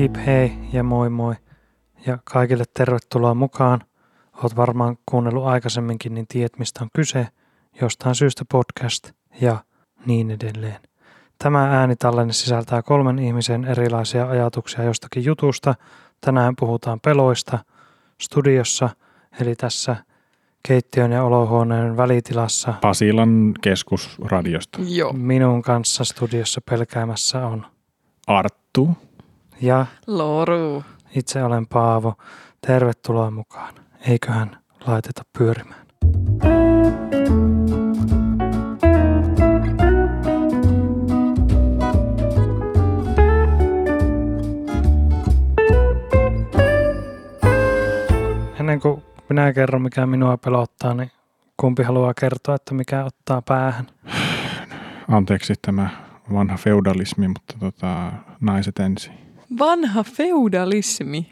Hip hei ja moi moi. Ja kaikille tervetuloa mukaan. Oot varmaan kuunnellut aikaisemminkin, niin tiedät mistä on kyse. Jostain syystä podcast ja niin edelleen. Tämä äänitallenne sisältää kolmen ihmisen erilaisia ajatuksia jostakin jutusta. Tänään puhutaan peloista studiossa, eli tässä keittiön ja olohuoneen välitilassa. Pasilan keskusradiosta. Joo. Minun kanssa studiossa pelkäämässä on. Arttu. Ja Loru. itse olen Paavo. Tervetuloa mukaan. Eiköhän laiteta pyörimään. Ennen kuin minä kerron, mikä minua pelottaa, niin kumpi haluaa kertoa, että mikä ottaa päähän? Anteeksi tämä vanha feudalismi, mutta tota, naiset ensin. Vanha feudalismi.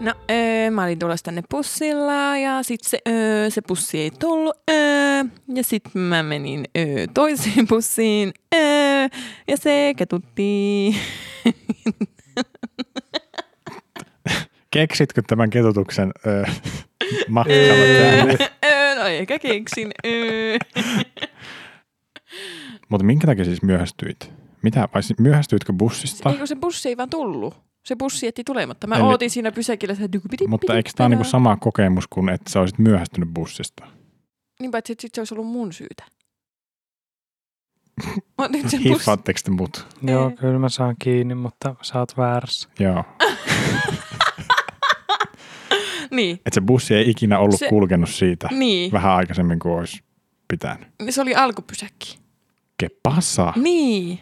No, öö, mä olin tulossa tänne bussilla ja sit se, öö, se bussi ei tullut. Öö, ja sit mä menin öö, toiseen bussiin öö, ja se ketutti. Keksitkö tämän ketutuksen öö, matkalla tänne? öö, no ehkä keksin. Öö. Mutta minkä takia siis myöhästyit? Mitä? Vai myöhästyitkö bussista? Ei kun se bussi ei vaan tullut. Se bussi jätti tulematta. Mä Eli- ootin siinä pysäkillä. että dugupidi- Mutta eikö tämä ole niinku sama kokemus kuin, että sä olisit myöhästynyt bussista? Niin paitsi, että sit se olisi ollut mun syytä. Nyt bussi... Hiffaatteko te mut? Joo, kyllä mä saan kiinni, mutta sä oot väärässä. Joo. Niin, Että se bussi ei ikinä ollut Se- kulkenut siitä niin. vähän aikaisemmin kuin olisi pitänyt. Se oli alkupysäkki. Que pasa? Niin.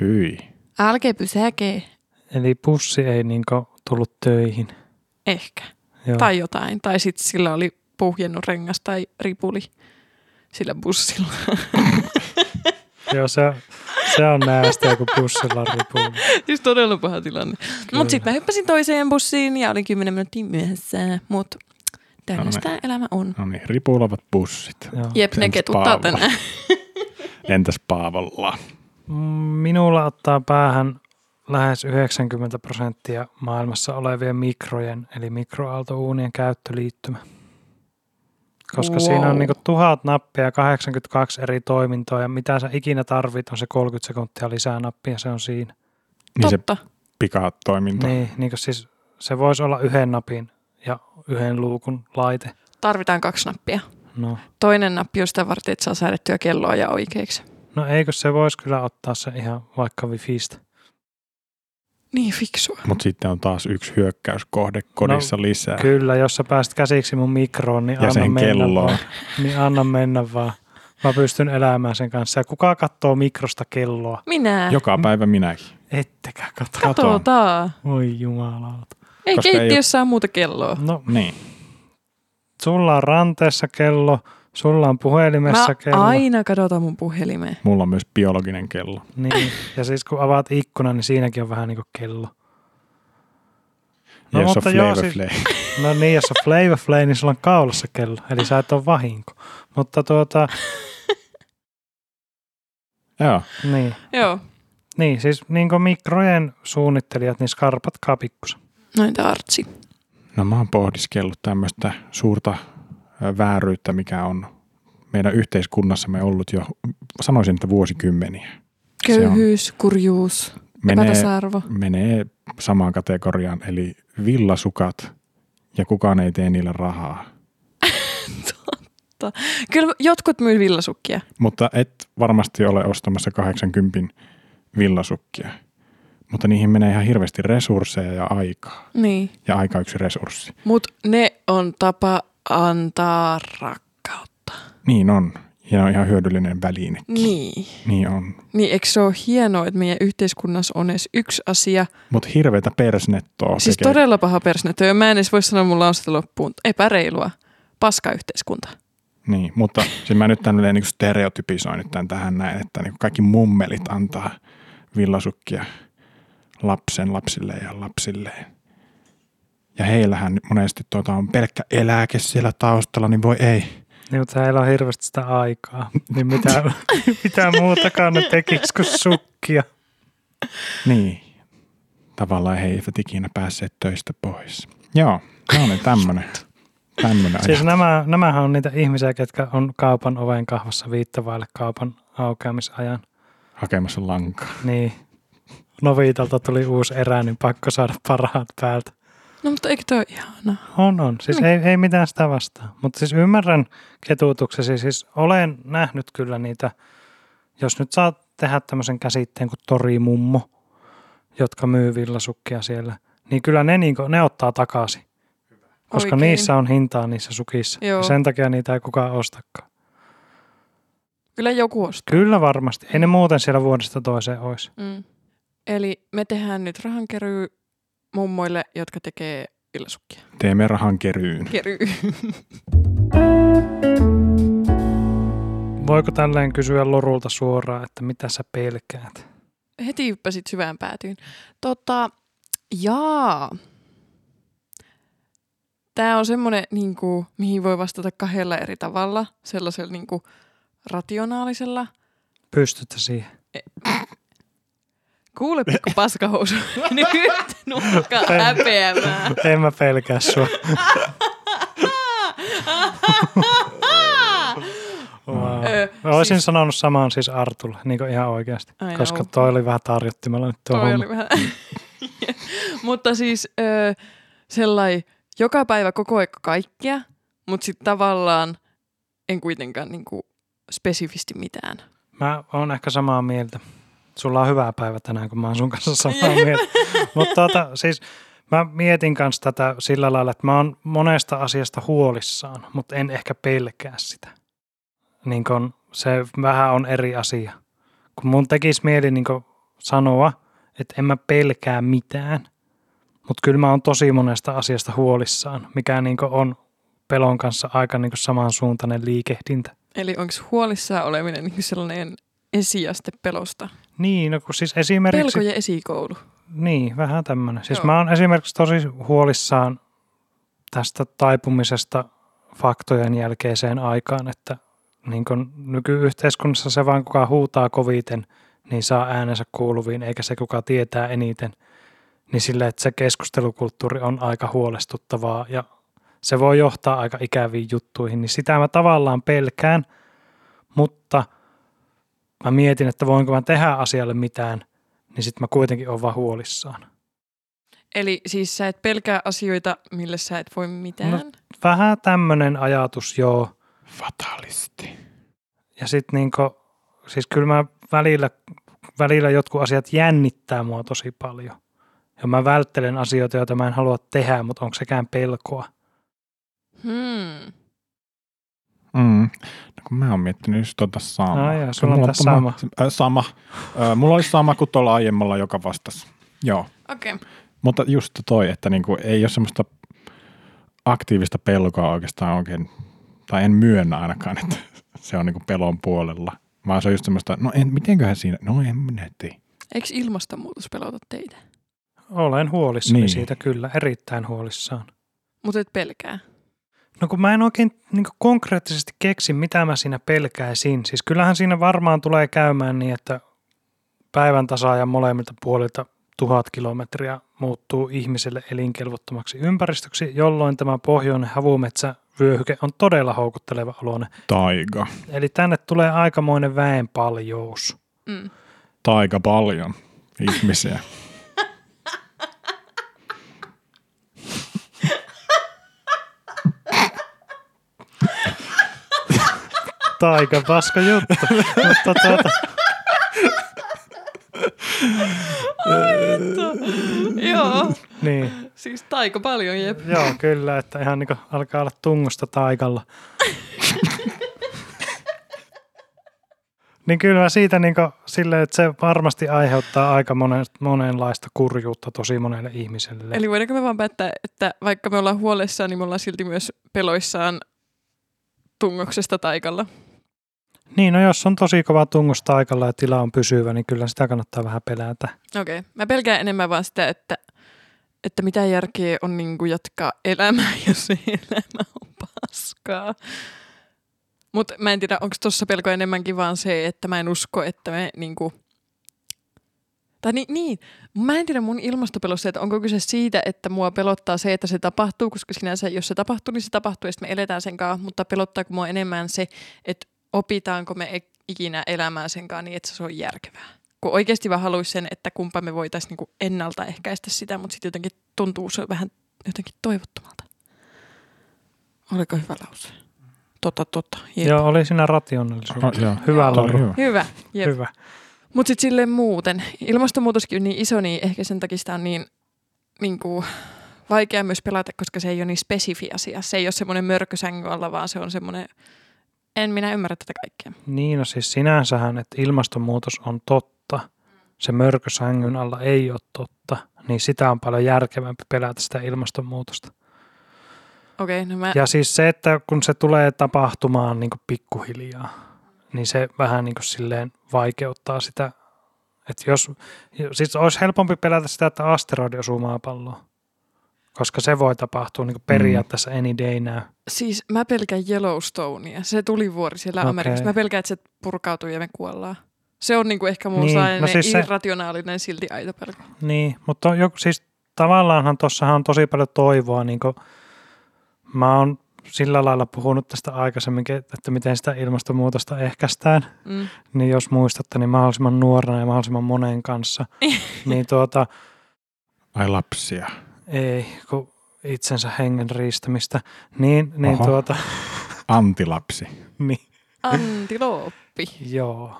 Hyi. Alkupysäke. Eli pussi ei niinku tullut töihin. Ehkä. Joo. Tai jotain. Tai sitten sillä oli puhjennut rengas tai ripuli sillä bussilla. Joo, se, se on näästiä, kun bussilla on ripulla. siis todella paha tilanne. Mutta sitten mä hyppäsin toiseen bussiin ja olin 10 minuuttia myöhässä. Mutta tällaista elämä on. No niin, ripuilevat bussit. Joo. Jep, ne ketuttaa tänään. Entäs Paavolla? Minulla ottaa päähän lähes 90 prosenttia maailmassa olevien mikrojen, eli mikroaaltouunien käyttöliittymä. Koska wow. siinä on niinku tuhat nappia ja 82 eri toimintoa ja mitä sä ikinä tarvit on se 30 sekuntia lisää nappia, se on siinä. Niin se Totta. pikatoiminta. Niin, niinku siis se voisi olla yhden napin ja yhden luukun laite. Tarvitaan kaksi nappia. No, Toinen nappi on sitä varten, että saa säädettyä kelloa ja oikeiksi. no eikö se voisi kyllä ottaa se ihan vaikka wifistä. Niin fiksua. Mutta sitten on taas yksi hyökkäyskohde kodissa no, lisää. Kyllä, jos sä pääst käsiksi mun mikroon, niin Ja anna sen mennä kelloon. vaan. Niin anna mennä vaan. Mä pystyn elämään sen kanssa. Ja kuka katsoo mikrosta kelloa? Minä. Joka päivä minäkin. Ettekä katso. Katsotaan. Voi jumalauta. Ei Koska ei keittiössä ole muuta kelloa. No, Niin. Sulla on ranteessa kello, sulla on puhelimessa Mä kello. aina katsotaan mun puhelimeen. Mulla on myös biologinen kello. Niin. Ja siis kun avaat ikkunan, niin siinäkin on vähän niin kuin kello. No, jos on joo, Flavor siis- Flav. No niin, jos on Flavor Flay, niin sulla on kaulassa kello. Eli sä et ole vahinko. Mutta tuota, Joo. niin. Joo. Niin, siis niin kuin mikrojen suunnittelijat, niin skarpatkaa pikkusen. Noin Artsi. No mä oon pohdiskellut tämmöistä suurta vääryyttä, mikä on meidän yhteiskunnassamme ollut jo, sanoisin, että vuosikymmeniä. Köyhyys, kurjuus, Menee, epätasa-arvo. menee samaan kategoriaan, eli villasukat ja kukaan ei tee niillä rahaa. Kyllä jotkut myy villasukkia. Mutta et varmasti ole ostamassa 80 villasukkia. Mutta niihin menee ihan hirveästi resursseja ja aikaa. Niin. Ja aika yksi resurssi. Mut ne on tapa antaa rakkautta. Niin on. Ja on ihan hyödyllinen väline. Niin. Niin on. Niin eikö se ole hienoa, että meidän yhteiskunnassa on edes yksi asia. Mutta hirveätä persnettoa Siis tekee. todella paha persnetö. Mä en edes voi sanoa mun lausetta loppuun. Epäreilua. Paska yhteiskunta. Niin, mutta siis mä nyt tälleen niin stereotypisoin nyt tämän tähän näin, että niin kaikki mummelit antaa villasukkia lapsen lapsille ja lapsilleen. Ja heillähän monesti tuota on pelkkä eläke siellä taustalla, niin voi ei. Niin, mutta heillä on hirveästi sitä aikaa. Niin mitä, mitä muutakaan ne tekis kuin sukkia. Niin. Tavallaan he eivät ikinä päässeet töistä pois. Joo, no niin tämmönen. tämmönen Siis nämä, nämähän on niitä ihmisiä, ketkä on kaupan oven kahvassa viittavaille kaupan aukeamisajan. Hakemassa lankaa. Niin. Novitalta tuli uusi erä, niin pakko saada parhaat päältä. No mutta eikö toi ihana? On, on. Siis ei, ei mitään sitä vastaa. Mutta siis ymmärrän ketutuksesi. Siis olen nähnyt kyllä niitä, jos nyt saat tehdä tämmöisen käsitteen kuin torimummo, jotka myy villasukkia siellä, niin kyllä ne, niinku, ne ottaa takaisin. Koska Oikein. niissä on hintaa niissä sukissa. Joo. Ja sen takia niitä ei kukaan ostakaan. Kyllä joku ostaa. Kyllä varmasti. Ei ne muuten siellä vuodesta toiseen olisi. Mm. Eli me tehdään nyt rahankery mummoille, jotka tekee villasukkia. Teemme rahan keryyn. Kery. Voiko tälleen kysyä Lorulta suoraan, että mitä sä pelkäät? Heti hyppäsit syvään päätyyn. Tota, jaa. Tämä on semmoinen, niin kuin, mihin voi vastata kahdella eri tavalla. Sellaisella niin kuin, rationaalisella. Pystytte siihen? Kuule pikku paskahousu. Nyt nukkaa häpeämään. En mä pelkää sua. Wow. Ö, Mä olisin siis- sanonut samaan siis Artulle, niin kuin ihan oikeasti. Ai koska joo. toi oli vähän tarjottimella nyt tuo Toi homma. oli vähän. mutta siis ö, sellai, joka päivä koko aika kaikkea, mutta sitten tavallaan en kuitenkaan niinku spesifisti mitään. Mä oon ehkä samaa mieltä. Sulla on hyvä päivä tänään, kun mä oon sun kanssa samaa mieltä. Mutta tota, siis mä mietin kanssa tätä sillä lailla, että mä oon monesta asiasta huolissaan, mutta en ehkä pelkää sitä. Niin kun se vähän on eri asia. Kun mun tekisi mieli niin sanoa, että en mä pelkää mitään, mutta kyllä mä oon tosi monesta asiasta huolissaan, mikä niin on pelon kanssa aika niin samansuuntainen liikehdintä. Eli onko huolissaan oleminen niinku sellainen esiaste pelosta? Niin, no kun siis esimerkiksi... Pelkojen esikoulu. Niin, vähän tämmöinen. Siis Joo. mä oon esimerkiksi tosi huolissaan tästä taipumisesta faktojen jälkeiseen aikaan, että niin kun nykyyhteiskunnassa se vaan kuka huutaa koviten, niin saa äänensä kuuluviin, eikä se kuka tietää eniten. Niin sille, että se keskustelukulttuuri on aika huolestuttavaa ja se voi johtaa aika ikäviin juttuihin, niin sitä mä tavallaan pelkään, mutta mä mietin, että voinko mä tehdä asialle mitään, niin sitten mä kuitenkin oon vaan huolissaan. Eli siis sä et pelkää asioita, mille sä et voi mitään? No. Vähän tämmönen ajatus, joo. Fatalisti. Ja sitten niinku, siis kyllä mä välillä, välillä jotkut asiat jännittää mua tosi paljon. Ja mä välttelen asioita, joita mä en halua tehdä, mutta onko sekään pelkoa? Hmm. Mm. No, kun mä oon miettinyt just tota samaa. Ai jaa, sulla on Mulla tässä sama. Äh, sama. Äh, mulla olisi sama kuin tuolla aiemmalla, joka vastasi. Joo. Okei. Okay. Mutta just toi, että niinku ei ole semmoista aktiivista pelkoa oikeastaan oikein, tai en myönnä ainakaan, että se on niinku pelon puolella. Vaan se on just semmoista, no en, mitenköhän siinä, no en minä tiedä. Eikö ilmastonmuutos pelota teitä? Olen huolissani niin. siitä kyllä, erittäin huolissaan. Mutta et pelkää. No kun mä en oikein niin konkreettisesti keksi, mitä mä siinä pelkäisin. Siis kyllähän siinä varmaan tulee käymään niin, että päivän tasaajan molemmilta puolilta tuhat kilometriä muuttuu ihmiselle elinkelvottomaksi ympäristöksi, jolloin tämä pohjoinen havumetsä vyöhyke on todella houkutteleva oloinen. Taiga. Eli tänne tulee aikamoinen väenpaljous. Mm. Taiga paljon ihmisiä. Taika paska juttu. Mutta tuota, Joo, niin, siis taiko paljon, jep. joo kyllä, että ihan niin alkaa olla tungosta taikalla. Niin kyllä siitä niin silleen, että se varmasti aiheuttaa aika monen, monenlaista kurjuutta tosi monelle ihmiselle. Eli voidaanko me vaan päättää, että vaikka me ollaan huolissaan, niin me ollaan silti myös peloissaan tungoksesta taikalla. Niin, no jos on tosi kova tungos taikalla ja tila on pysyvä, niin kyllä sitä kannattaa vähän pelätä. Okei. Okay. Mä pelkään enemmän vaan sitä, että, että mitä järkeä on niin kuin jatkaa elämää, jos elämä on paskaa. Mutta mä en tiedä, onko tuossa pelko enemmänkin vaan se, että mä en usko, että me niinku... Tai niin, niin, mä en tiedä mun ilmastopelossa, että onko kyse siitä, että mua pelottaa se, että se tapahtuu, koska sinänsä jos se tapahtuu, niin se tapahtuu ja sitten me eletään sen kanssa, mutta pelottaako mua enemmän se, että opitaanko me e- ikinä elämään sen kanssa niin, että se on järkevää. Kun oikeasti vaan haluaisi sen, että kumpa me voitaisiin niinku ennaltaehkäistä sitä, mutta sitten jotenkin tuntuu se vähän jotenkin toivottomalta. Oliko hyvä lause? Tota, tota. Jep. Joo, oli siinä rationaalisuutta. Oh, joo. Hyvä Laura. hyvä. Hyvä. Jep. Hyvä. Mutta sitten silleen muuten. Ilmastonmuutoskin on niin iso, niin ehkä sen takia sitä on niin, niin kuin, vaikea myös pelata, koska se ei ole niin spesifi asia. Se ei ole semmoinen mörkösängy alla, vaan se on semmoinen, en minä ymmärrä tätä kaikkea. Niin, no siis sinänsähän, että ilmastonmuutos on totta. Se mörkö sängyn alla ei ole totta. Niin sitä on paljon järkevämpi pelätä sitä ilmastonmuutosta. Okei, okay, no mä... Ja siis se, että kun se tulee tapahtumaan niin pikkuhiljaa, niin se vähän niin silleen vaikeuttaa sitä. Että jos, siis olisi helpompi pelätä sitä, että asteroidi osuu maapalloon. Koska se voi tapahtua niin periaatteessa any day now. Siis mä pelkään Yellowstonea. Se tuli vuori siellä Okei. Amerikassa. Mä pelkään, että se purkautuu ja me kuollaan. Se on niinku ehkä mun Niin, niin, no siis se- irrationaalinen silti aito pelko. Niin, mutta on joku, siis tavallaanhan tuossahan on tosi paljon toivoa. Niin kuin, mä oon sillä lailla puhunut tästä aikaisemminkin, että miten sitä ilmastonmuutosta ehkäistään. Mm. Niin jos muistatte, niin mahdollisimman nuorena ja mahdollisimman monen kanssa. niin tuota, Ai lapsia. Ei, kun itsensä hengen riistämistä. Niin, niin Oho. tuota, Antilapsi. niin, Antilooppi. joo,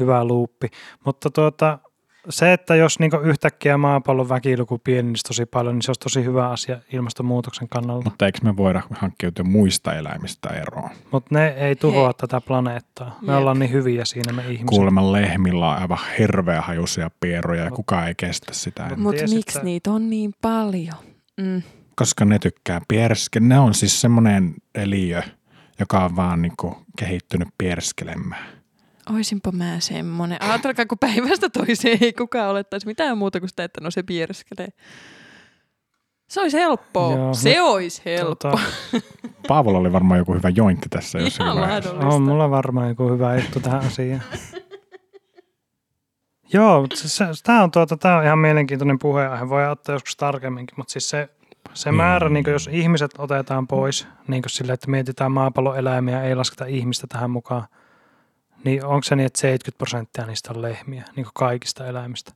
hyvä luuppi. Mutta tuota, se, että jos niin yhtäkkiä maapallon väkiluku pienenisi tosi paljon, niin se olisi tosi hyvä asia ilmastonmuutoksen kannalta. Mutta eikö me voida hankkiutua muista eläimistä eroon? Mutta ne ei tuhoa Hei. tätä planeettaa. Me Jep. ollaan niin hyviä siinä me ihmiset. Kuulemma lehmillä on aivan hirveä hajuisia pieruja ja Mut- kukaan ei kestä sitä. Mut- Mutta miksi niitä on niin paljon? Mm. Koska ne tykkää pierske. Ne on siis semmoinen eliö, joka on vaan niinku kehittynyt pierskelemään. Oisinpa mä semmonen. Ajatelkaa, kun päivästä toiseen ei kukaan olettaisi mitään muuta kuin sitä, että no se pierskelee. Se olisi helppoa. Joo, se no, olisi helppoa. Tuota, Paavolla oli varmaan joku hyvä jointti tässä jossakin Ihan mahdollista. on mulla varmaan joku hyvä juttu tähän asiaan. Joo, mutta siis tämä on, tuota, tää on ihan mielenkiintoinen puheenaihe. Voi ottaa joskus tarkemminkin, mutta siis se, se Niin. määrä, niin jos ihmiset otetaan pois, niin sille, että mietitään maapallon eläimiä, ei lasketa ihmistä tähän mukaan, niin onko se niin, että 70 prosenttia niistä on lehmiä, niin kaikista eläimistä?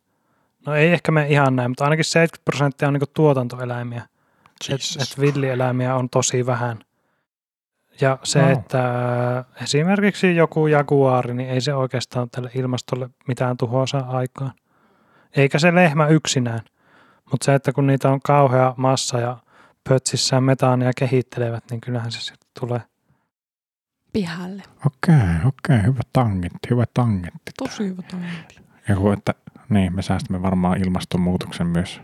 No ei ehkä me ihan näin, mutta ainakin 70 prosenttia on niin tuotantoeläimiä. Että et villieläimiä on tosi vähän. Ja se, Wow. että esimerkiksi joku jaguaari, niin ei se oikeastaan tälle ilmastolle mitään tuhoa saa aikaan. Eikä se lehmä yksinään. Mutta se, että kun niitä on kauhea massa ja pötsissään metaania kehittelevät, niin kyllähän se sitten tulee. Pihalle. Okei, okei, hyvä tangentti, hyvä tangentti. Tosi hyvä. Ja kun, että niin, me säästämme varmaan ilmastonmuutoksen myös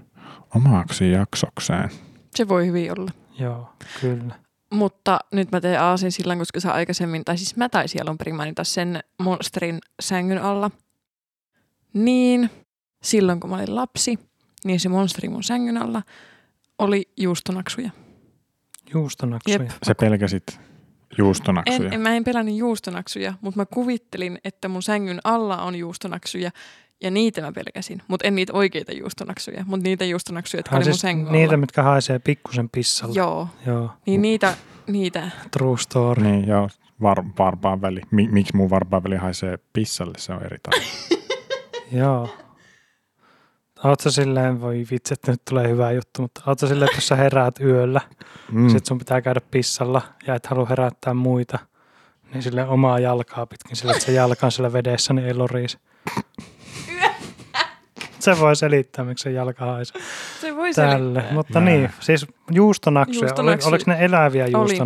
omaksi jaksokseen. Se voi hyvin olla. Joo, kyllä. Mutta nyt mä teen aasin sillan, koska sä aikaisemmin, tai siis mä taisin alun perin mainita sen monsterin sängyn alla. Niin silloin kun mä olin lapsi, niin se monsteri mun sängyn alla oli juustonaksuja. Juustonaksuja. Jep. Sä pelkäsit juustonaksuja. En, en, mä en pelännyt juustonaksuja, mutta mä kuvittelin, että mun sängyn alla on juustonaksuja ja niitä mä pelkäsin. Mutta en niitä oikeita juustonaksuja, mutta niitä juustonaksuja, jotka Ai oli mun siis sängyn niitä, alla. mitkä haisee pikkusen pissalle. Joo, Joo. niin niitä, niitä. True story. Niin, joo, var, varpaan väli. Mi, miksi mun varpaan väli haisee pissalle, se on eri tarina. Joo. Sä silleen, voi vitsi, että nyt tulee hyvä juttu, mutta sä silleen, että jos sä heräät yöllä, Mm. sit sun pitää käydä pissalla ja et halua herättää muita, niin sille omaa jalkaa pitkin, sille, että se jalka on siellä vedessä, niin ei loriisi. Se voi selittää, miksi se jalka haisee Se voi tälle. selittää. Mutta Nää. niin, siis juustonaksuja, Juustonaksuja. Oli, oliko ne eläviä Oli.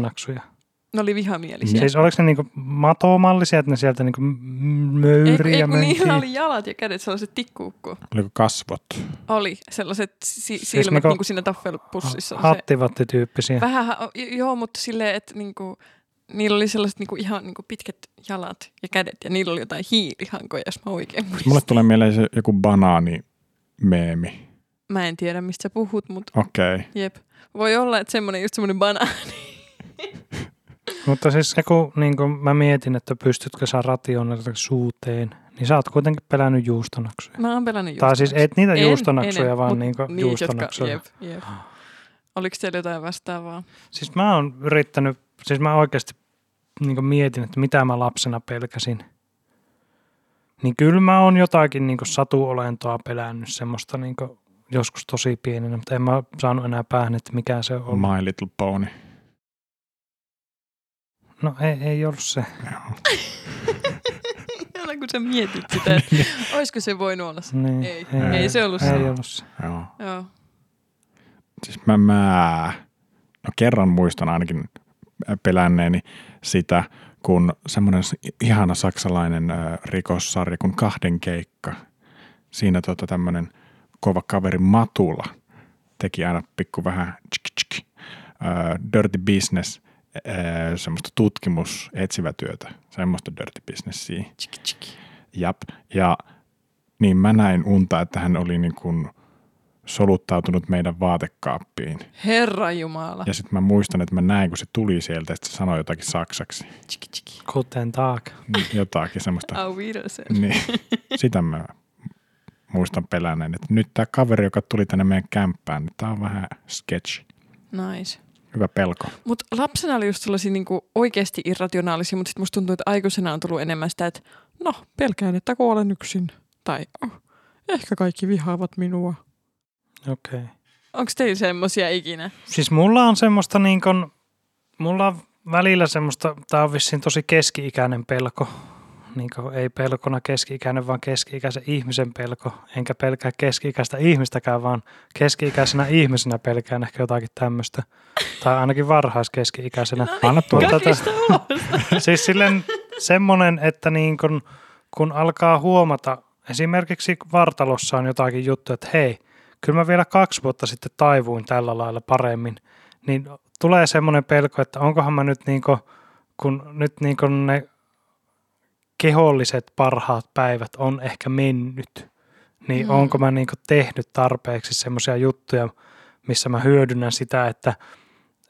Ne oli vihamielisiä. Siis oliko ne niinku matomallisia, että ne sieltä niinku möyriä ei, kun mönkii? niillä oli jalat ja kädet sellaiset tikkuukko. Oliko kasvot? Oli sellaiset si- Siis silmät niinku- niinku siinä taffelpussissa. Hattivatti-tyyppisiä. Vähän, joo, mutta silleen, että niinku, niillä oli sellaiset niinku ihan niinku pitkät jalat ja kädet ja niillä oli jotain hiilihankoja, jos mä oikein muistan. Mulle tulee mieleen se joku banaani meemi. Mä en tiedä, mistä sä puhut, mutta Okei. Okay. jep. Voi olla, että semmoinen just semmoinen banaani. Mutta siis se, kun niin kun mä mietin, että pystytkö sä rationaalisuuteen, niin sä oot kuitenkin pelännyt juustonaksuja. Mä oon pelännyt Tai siis juustonaksuja. et niitä En, juustonaksuja, en, vaan mut niinku niitä, juustonaksuja. Jotka, jep, jep. Oliko teillä jotain vastaavaa? Siis mä oon yrittänyt, siis mä oikeasti niin mietin, että mitä mä lapsena pelkäsin. Niin kyllä mä oon jotakin niin satuolentoa pelännyt, semmoista niin joskus tosi pienenä, mutta en mä saanut enää päähän, että mikä se on. My Little Pony. No ei, ei ollut se. Aina kun sä mietit sitä, että olisiko se voinut olla se. Niin, Ei, ei se ollut se. Ei ollut se. Joo. Joo. Siis mä, mä no kerran muistan ainakin pelänneeni sitä, kun semmoinen ihana saksalainen ö, rikossarja kuin Kahden keikka. Siinä tota tämmöinen kova kaveri Matula teki aina pikku vähän tsk, tsk, ö, dirty business, semmoista tutkimus, etsivä työtä, semmoista dirty businessia. Chiki, chiki. Jap. Ja niin mä näin unta, että hän oli niin kuin soluttautunut meidän vaatekaappiin. Herra Jumala. Ja sitten mä muistan, että mä näin, kun se tuli sieltä, että se sanoi jotakin saksaksi. Chiki, chiki. Guten Tag. Niin, Jotakin semmoista. Au. Niin, sitä mä muistan pelänneen, että nyt tämä kaveri, joka tuli tänne meidän kämppään, niin tämä on vähän sketch. Nice. Hyvä pelko. Mutta lapsena oli just sellaisia niinku oikeasti irrationaalisia, mutta sitten musta tuntuu, että aikuisena on tullut enemmän sitä, että no, pelkään, että kuolen yksin. Tai oh, ehkä kaikki vihaavat minua. Okei. Okay. Onko teillä semmoisia ikinä? Siis mulla on semmoista niin kuin, mulla on välillä semmoista, tää on vissiin tosi keski-ikäinen pelko. Niin kuin, ei pelkona keski-ikäinen, vaan keski-ikäisen ihmisen pelko. Enkä pelkää keski-ikäistä ihmistäkään, vaan keski-ikäisenä ihmisenä pelkään ehkä jotakin tämmöistä. Tai ainakin varhaiskeski-ikäisenä. Mutta Kaikista ulos. siis silleen semmoinen, että niin kun, kun alkaa huomata, esimerkiksi vartalossa on jotakin juttu, että hei, kyllä mä vielä kaksi vuotta sitten taivuin tällä lailla paremmin, niin tulee semmoinen pelko, että onkohan mä nyt niin kun, kun nyt niin kun ne keholliset parhaat päivät on ehkä mennyt, niin Mm. onko mä niin tehnyt tarpeeksi semmoisia juttuja, missä mä hyödynnän sitä, että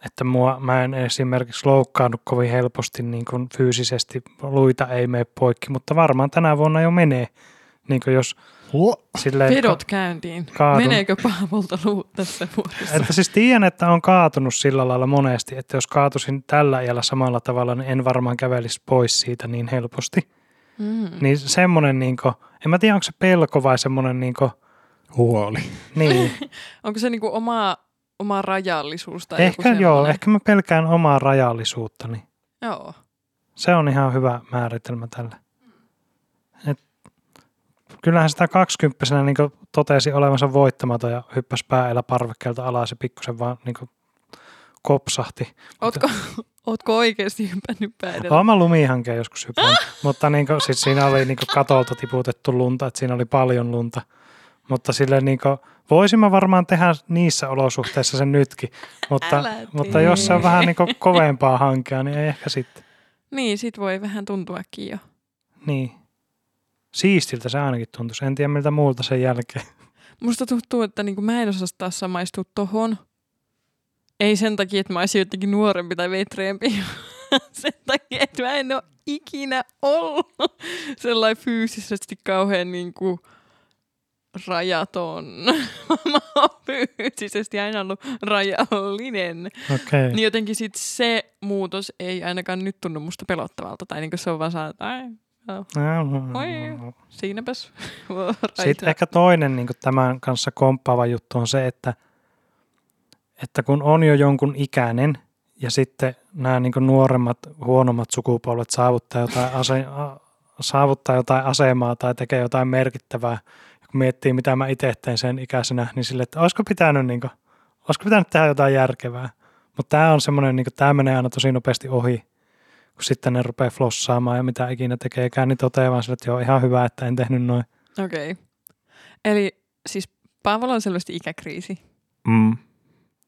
että mua, mä en esimerkiksi loukkaannut kovin helposti niin kuin fyysisesti, luita ei mene poikki, mutta varmaan tänä vuonna jo menee. Niin kuin jos silleen, Vedot käyntiin. kaadun. Meneekö Paavolta luut tässä vuodessa? Että siis tiedän, että on kaatunut sillä lailla monesti, että jos kaatusin tällä iällä samalla tavalla, niin en varmaan kävelisi pois siitä niin helposti. Mm. Niin semmoinen, niin kuin, en mä tiedä onko se pelko vai semmoinen, niin, kuin, Huoli. niin Onko se niinku oma, oma rajallisuus tai ehkä joku joo, ehkä mä pelkään omaa rajallisuuttani. Joo. Se on ihan hyvä määritelmä tälle. Et, kyllähän sitä kaksikymppisenä niin totesi olevansa voittamaton ja hyppäsi päällä parvekkeelta alas ja pikkusen vaan niin kopsahti. Ootko, ootko oikeasti hypännyt päädellä? Olen mä lumihankeen joskus hypännyt, mutta niin kuin, sit siinä oli niin katolta tiputettu lunta, että siinä oli paljon lunta. Mutta silleen niin kuin, voisin mä varmaan tehdä niissä olosuhteissa sen nytkin, mutta, mutta jos se on vähän niin kuin kovempaa hankea, niin ei ehkä sitten. Niin, sit voi vähän tuntuakin jo. Niin. Siistiltä se ainakin tuntuisi. En tiedä miltä muulta sen jälkeen. Musta tuntuu, että niinku mä en osaa taas samaistua tohon. Ei sen takia, että mä olisin jotenkin nuorempi tai vetreempi. sen takia, että mä en ole ikinä ollut sellainen fyysisesti kauhean niinku rajaton. mä oon fyysisesti aina ollut rajallinen. Okay. Niin jotenkin sit se muutos ei ainakaan nyt tunnu musta pelottavalta. Tai niinku se on vaan saa, ai, Oi. siinäpäs. Sitten ehkä toinen niin tämän kanssa komppaava juttu on se, että, että kun on jo jonkun ikäinen ja sitten nämä niin nuoremmat, huonommat sukupolvet saavuttaa jotain, ase, a- saavuttaa jotain asemaa tai tekee jotain merkittävää, ja kun miettii mitä mä itse tein sen ikäisenä, niin sille, että olisiko pitänyt, niin kuin, olisiko pitänyt tehdä jotain järkevää. Mutta tämä on semmoinen, niin tämä menee aina tosi nopeasti ohi, kun sitten ne rupeaa flossaamaan ja mitä ikinä tekeekään, niin toteaa vaan sille, että joo, ihan hyvä, että en tehnyt noin. Okei. Okay. Eli siis Paavolla on selvästi ikäkriisi. Mm,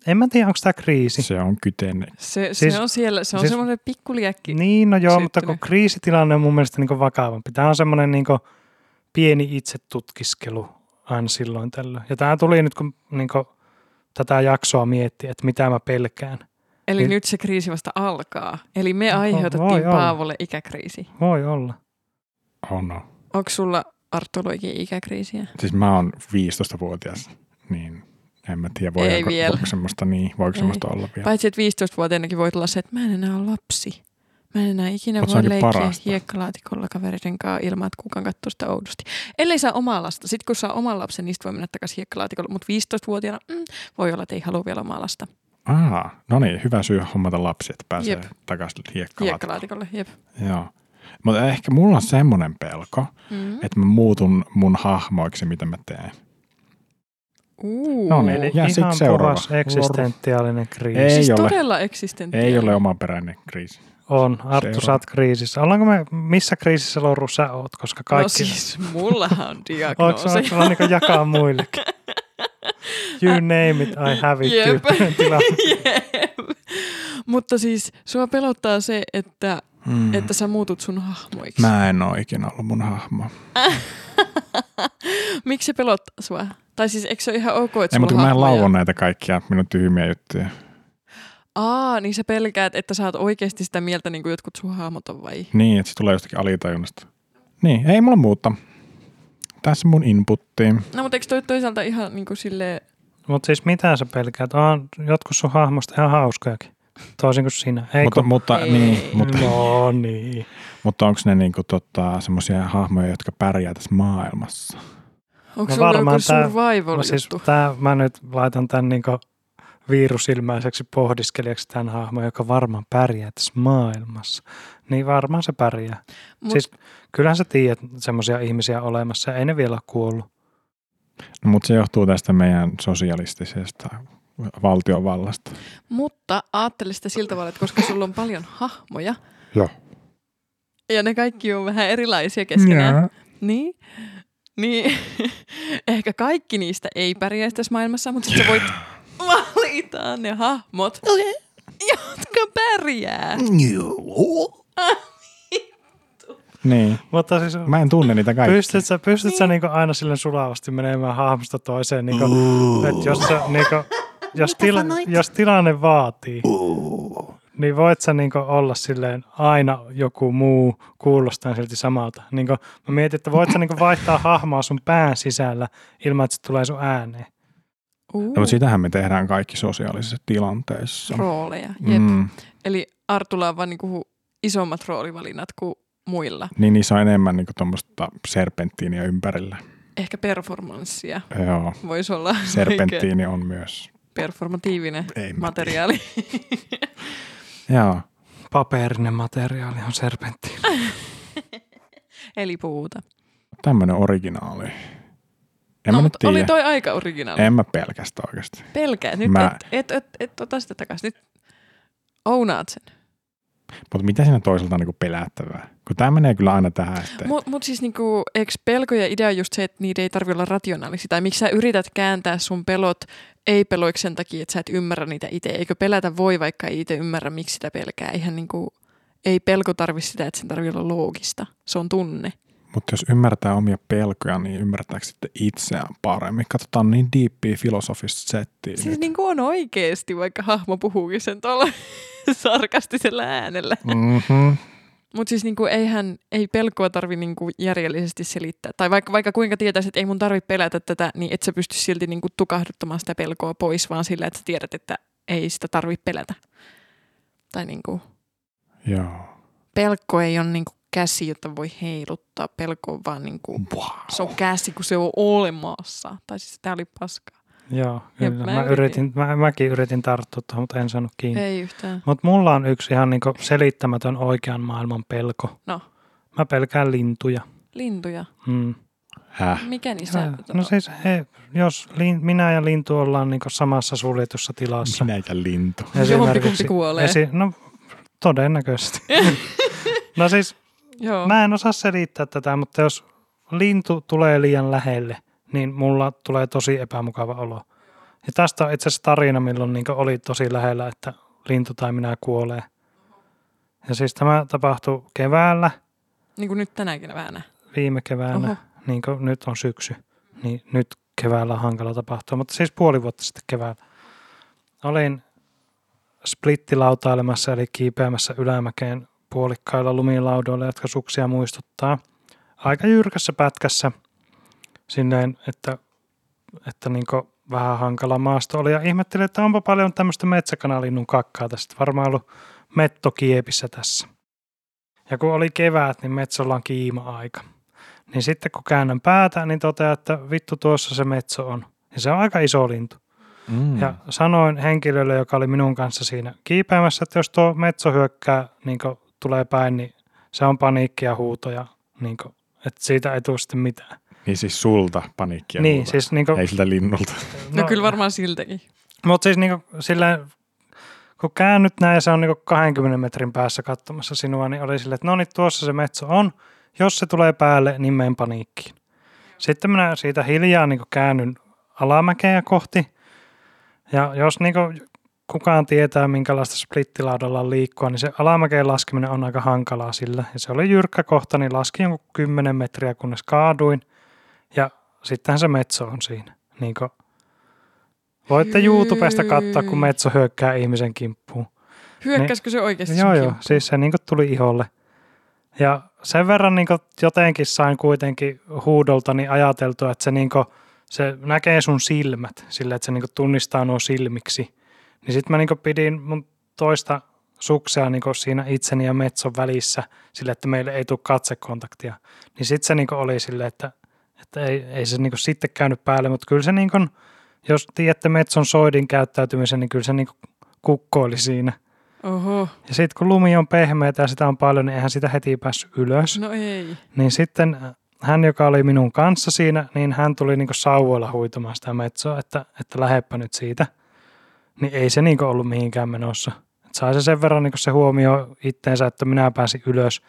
En mä tiedä, onko tämä kriisi. se on kytene. Se, Siis- se on siellä, se on siis- semmoinen pikkuliäkki. Niin, no joo, mutta kun syttynyt. kriisitilanne on mun mielestä niin vakavampi. Tämä on semmoinen niin pieni itsetutkiskelu aina silloin tällöin. Ja tämä tuli nyt, kun niin tätä jaksoa mietti, että mitä mä pelkään. Eli Niin- nyt se kriisi vasta alkaa. Eli me No, aiheutettiin voi olla. Paavolle ikäkriisi. Voi olla. Oh no. Onko sulla ikinä ikäkriisiä? Siis mä oon 15-vuotias, niin en mä tiedä, Ei voiko, vielä. voiko semmoista, niin, voiko Ei. semmoista olla vielä. Paitsi, että 15-vuotiaanakin voi tulla se, että mä en enää ole lapsi. Mä en enää ikinä se voi leikkiä parasta. hiekkalaatikolla kavereiden kanssa ilman, että kukaan katsoo sitä oudosti. Ellei saa omaa lasta. Sitten kun saa oman lapsen, niin sit voi mennä takaisin hiekkalaatikolle. Mutta 15-vuotiaana mm, voi olla, että ei halua vielä omaa lasta. Aa, no niin, hyvä syy hommata lapsi, että pääsee Jep. takaisin hiekkalaatikolle. Hiekkalaatikolle, jep. Joo. Mutta ehkä mulla on semmoinen pelko, Mm. että mä muutun mun hahmoiksi, mitä mä teen. Uh. No niin. Eli Ja sit ihan seuraava. puhas eksistentiaalinen kriisi. Ei siis ole. todella eksistentiaalinen. Ei ole omaperäinen kriisi. On. Arttu, Seuraava. sä oot kriisissä. Ollaanko me, missä kriisissä Loru sä oot? Koska kaikki... No siis, mullahan on diagnoosi. onko sulla niin jakaa muillekin? You name it, I have it Jep. Jep. Mutta siis sua pelottaa se, että, Mm. että sä muutut sun hahmoiksi. Mä en ole ikinä ollut mun hahmo. Miksi se pelottaa sua? Tai siis eikö se ole ihan ok, että Ei, mutta kun mä en hahmoja? lauo näitä kaikkia minun tyhmiä juttuja. Aa, niin sä pelkäät, että sä oot oikeasti sitä mieltä, niin kuin jotkut sun hahmot on vai? Niin, että se tulee jostakin alitajunnasta. Niin, ei mulla muuta. Tässä mun inputti. No mutta eikö toi toisaalta ihan niin kuin silleen... Mutta siis mitä sä pelkäät? On jotkut sun hahmosta ihan hauskojakin. Toisin kuin sinä. Ei mutta, kun... mutta, Ei. niin, mutta, No niin. mutta onko ne niinku, tota, semmoisia hahmoja, jotka pärjää tässä maailmassa? Onko No sulla joku tää- survival No siis tää, mä nyt laitan tämän niinku viirusilmäiseksi pohdiskelijaksi tämän hahmon, joka varmaan pärjää tässä maailmassa. Niin varmaan se pärjää. Mut, siis- Kyllähän sä tiedät semmoisia ihmisiä olemassa, ei ne vielä ole kuollut. No, mutta se johtuu tästä meidän sosialistisesta valtiovallasta. mutta ajattele sitä sillä tavalla, että koska sulla on paljon hahmoja, Joo. ja ne kaikki on vähän erilaisia keskenään, niin, niin ehkä kaikki niistä ei pärjää tässä maailmassa, mutta sitten sä voit valita ne hahmot, jotka pärjää. Niin. Mutta siis Mä en tunne niitä kaikkia. pystyt sä, pystyt sä niinku aina sille sulavasti menemään hahmosta toiseen, niinku, että jos, sä, niinku, jos, tila, jos tilanne vaatii, niin voit sä niinku olla silleen aina joku muu kuulostaa silti samalta. Niinku, mä mietin, että voit sä niinku vaihtaa hahmoa sun pään sisällä ilman, että se tulee sun ääneen. Uh, No, mutta sitähän me tehdään kaikki sosiaalisissa tilanteissa. rooleja. Jep. Mm. Eli Artulla on vaan niinku isommat roolivalinnat kuin muilla. Niin niissä on enemmän niinku tuommoista serpenttiiniä ympärillä. Ehkä performanssia Joo. voisi olla Serpenttiini on myös. performatiivinen Ei materiaali. Joo. Paperinen materiaali on serpentti. Eli puuta. Tämmönen originaali. En no, mä nyt mutta oli toi aika originaali. En mä pelkästä oikeasti. Pelkää. Nyt Mä- et, et, et, et, ota sitä takaisin. Nyt ounaat sen. Mutta mitä siinä toisaalta on niinku pelättävää? Kun tämä menee kyllä aina tähän, Mutta mut siis niinku, eikö pelko ja idea just se, että niitä ei tarvitse olla rationaalisia? Tai miksi sä yrität kääntää sun pelot ei-peloiksi sen takia, että sä et ymmärrä niitä itse? Eikö pelätä voi, vaikka ei itse ymmärrä, miksi sitä pelkää? Eihän niinku, ei pelko tarvi sitä, että sen tarvii olla loogista. Se on tunne. Mutta jos ymmärtää omia pelkoja, niin ymmärtääkö sitten itseään paremmin? Katsotaan niin diippiä filosofista settiä Siis nyt. niinku on oikeesti, vaikka hahmo puhuukin sen tuolla sarkastisella äänellä. Mm-hmm. Mutta siis niinku eihän, ei pelkoa tarvi niinku järjellisesti selittää. Tai vaikka, vaikka kuinka tietäisit, että ei mun tarvitse pelätä tätä, niin et sä pysty silti niinku tukahduttamaan sitä pelkoa pois, vaan sillä, että sä tiedät, että ei sitä tarvitse pelätä. Tai niinku, Joo. pelkko ei ole niinku käsi, jota voi heiluttaa. Pelko on vaan niinku, Wow. se on käsi, kun se on olemassa. Tai siis tää oli paskaa. Joo, kyllä. mä Mä, yritin. mä, mäkin yritin tarttua tuohon, mutta en saanut kiinni. Ei yhtään. Mutta mulla on yksi ihan niinku selittämätön oikean maailman pelko. No. Mä pelkään lintuja. Lintuja. Mm. Häh? Mikä niissä? Ja, no siis he, jos lin, minä ja lintu ollaan niinku samassa suljetussa tilassa. Minä ja lintu. Jompikumpi kuolee. Esi, no todennäköisesti. no siis Joo. mä en osaa selittää tätä, mutta jos lintu tulee liian lähelle, niin mulla tulee tosi epämukava olo. Ja tästä on itse asiassa tarina, milloin niin oli tosi lähellä, että lintu tai minä kuolee. Ja siis tämä tapahtui keväällä, Niin kuin nyt tänäkin vähän. viime keväänä, Oho. niin kuin nyt on syksy. Niin nyt keväällä on hankala tapahtua, mutta siis puoli vuotta sitten keväällä. Olin splittilautailemassa eli kiipeämässä ylämäkeen puolikkailla lumilaudoilla, jotka suksia muistuttaa. Aika jyrkässä pätkässä silleen, että, että niin vähän hankala maasto oli. Ja ihmettelin, että onpa paljon tämmöistä metsäkanalinnun kakkaa tästä. Varmaan ollut mettokiepissä tässä. Ja kun oli kevät, niin metsolla on kiima-aika. Niin sitten kun käännän päätä, niin totean, että vittu tuossa se metso on. Ja se on aika iso lintu. Mm. Ja sanoin henkilölle, joka oli minun kanssa siinä kiipeämässä, että jos tuo metso hyökkää, niin tulee päin, niin se on paniikki ja huuto ja niin kuin, että siitä ei tule sitten mitään. Niin siis sulta paniikkia. niin, multa. siis niin kuin, Ei siltä linnulta. No, no kyllä varmaan siltäkin. Mutta siis niin kuin, silleen, kun käännyt näin ja se on niin 20 metrin päässä katsomassa sinua, niin oli silleen, että no niin, tuossa se metso on. Jos se tulee päälle, niin menen paniikkiin. Sitten minä siitä hiljaa niin käännyn alamäkeä kohti. Ja jos niin kukaan tietää, minkälaista splittilaudalla liikkua, niin se alamäkeen laskeminen on aika hankalaa sillä. Ja se oli jyrkkä kohta, niin laskin jonkun 10 metriä, kunnes kaaduin. Ja sittenhän se metso on siinä. Niin kuin, voitte YouTubesta katsoa, kun metso hyökkää ihmisen kimppuun. Hyökkäskö se oikeasti Joo, sun joo. kimppuun? Siis se niin tuli iholle. Ja sen verran niin jotenkin sain kuitenkin huudoltani ajateltua, että se, niin se näkee sun silmät sillä, että se niin tunnistaa nuo silmiksi. Niin sitten mä niin pidin mun toista suksea niin siinä itseni ja metson välissä sille, että meille ei tule katsekontaktia. Niin sitten se niin oli sille, että, että ei, ei se niin sitten käynyt päälle, mutta kyllä se niin kuin, jos tiedätte metson soidin käyttäytymisen, niin kyllä se niin kukkoili siinä. Oho, Ja sitten kun lumi on pehmeä ja sitä on paljon, niin eihän sitä heti päässyt ylös. no ei. Niin sitten hän, joka oli minun kanssa siinä, niin hän tuli niin sauvoilla huitamaan sitä metsoa, että, että läheppä nyt siitä. Niin ei se niin ollut mihinkään menossa. Et sai se sen verran niin se huomio itteensä, että minä pääsin ylös.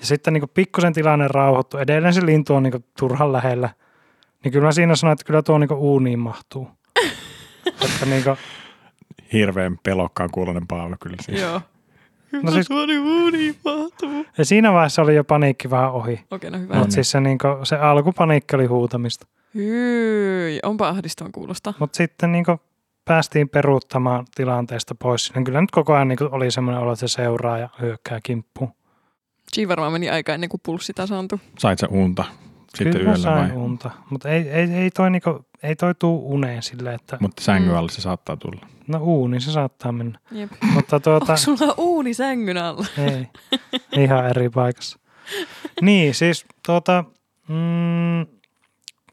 Ja sitten niin pikkusen tilanne rauhoittu. Edelleen se lintu on niin turhan lähellä. Niin kyllä mä siinä sanoin, että kyllä tuo niin uuniin mahtuu. että niin kuin, Hirveän pelokkaan kuulonen Paavo kyllä siis. Joo. No siis- niin uuniin mahtuu. ja siinä vaiheessa oli jo paniikki vähän ohi. Okei, no hyvä. Mutta siis se, niin kuin, se alkupaniikki oli huutamista. Hyi, onpa ahdistavan kuulosta. Mutta sitten niin päästiin peruuttamaan tilanteesta pois. Niin kyllä nyt koko ajan niin oli semmoinen olo, että se seuraa ja hyökkää kimppuun. Siinä varmaan meni aika ennen kuin pulssi tasaantui. Sait sä unta sitten kyllä yöllä sain vai? unta, mutta ei, ei, ei, toi niinku, ei toi tuu uneen silleen, että Mutta sängyn Mm. alle se saattaa tulla. no uuni se saattaa mennä. Jep. Mutta tuota, Onko sulla uuni sängyn alla? ei, ihan eri paikassa. Niin, siis tuota, mm,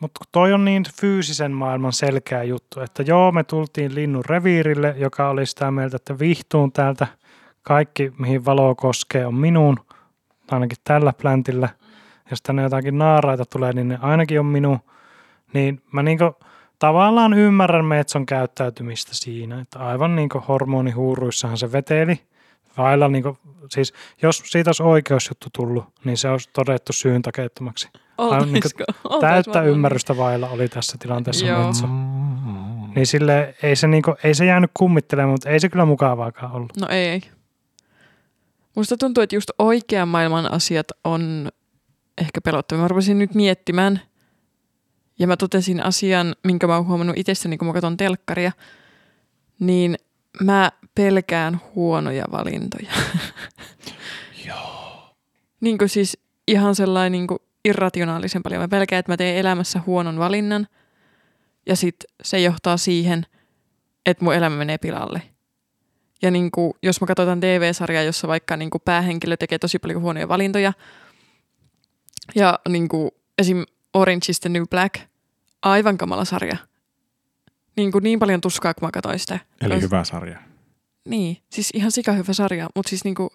mutta toi on niin fyysisen maailman selkeä juttu, että joo, me tultiin linnun reviirille, joka oli sitä mieltä, että vihtuun täältä. Kaikki, mihin valo koskee, on minun, ainakin tällä pläntillä. Jos tänne jotakin naaraita tulee, niin ne ainakin on minun. Niin mä niinku tavallaan ymmärrän Metson käyttäytymistä siinä, että aivan niin kuin hormonihuuruissahan se veteli. Vailla niin kuin, siis jos siitä olisi oikeusjuttu tullut, niin se olisi todettu syyntakeettomaksi. Aivan niin kuin Oltaisiko? Täyttä varmaan. ymmärrystä vailla oli tässä tilanteessa Joo. Metso. Niin sille ei se, niinku, ei se jäänyt kummittelemaan, mutta ei se kyllä mukavaakaan ollut. No ei. Musta tuntuu, että just oikean maailman asiat on ehkä pelottavia. Mä rupesin nyt miettimään. Ja mä totesin asian, minkä mä oon huomannut itsessäni, kun mä katson telkkaria. Niin mä pelkään huonoja valintoja. Joo. niin kuin siis ihan sellainen niin kuin irrationaalisen paljon. Mä pelkään, että mä teen elämässä huonon valinnan. Ja sit se johtaa siihen, että mun elämä menee pilalle. Ja niin kuin, jos mä katsotaan TV-sarjaa, jossa vaikka niin kuin päähenkilö tekee tosi paljon huonoja valintoja, ja niin kuin, esim. Orange is the New Black, aivan kamala sarja. Niin, kuin niin paljon tuskaa, kun mä katsoin sitä. Eli hyvä sarja. Niin, siis ihan sika hyvä sarja, mutta siis niin kuin,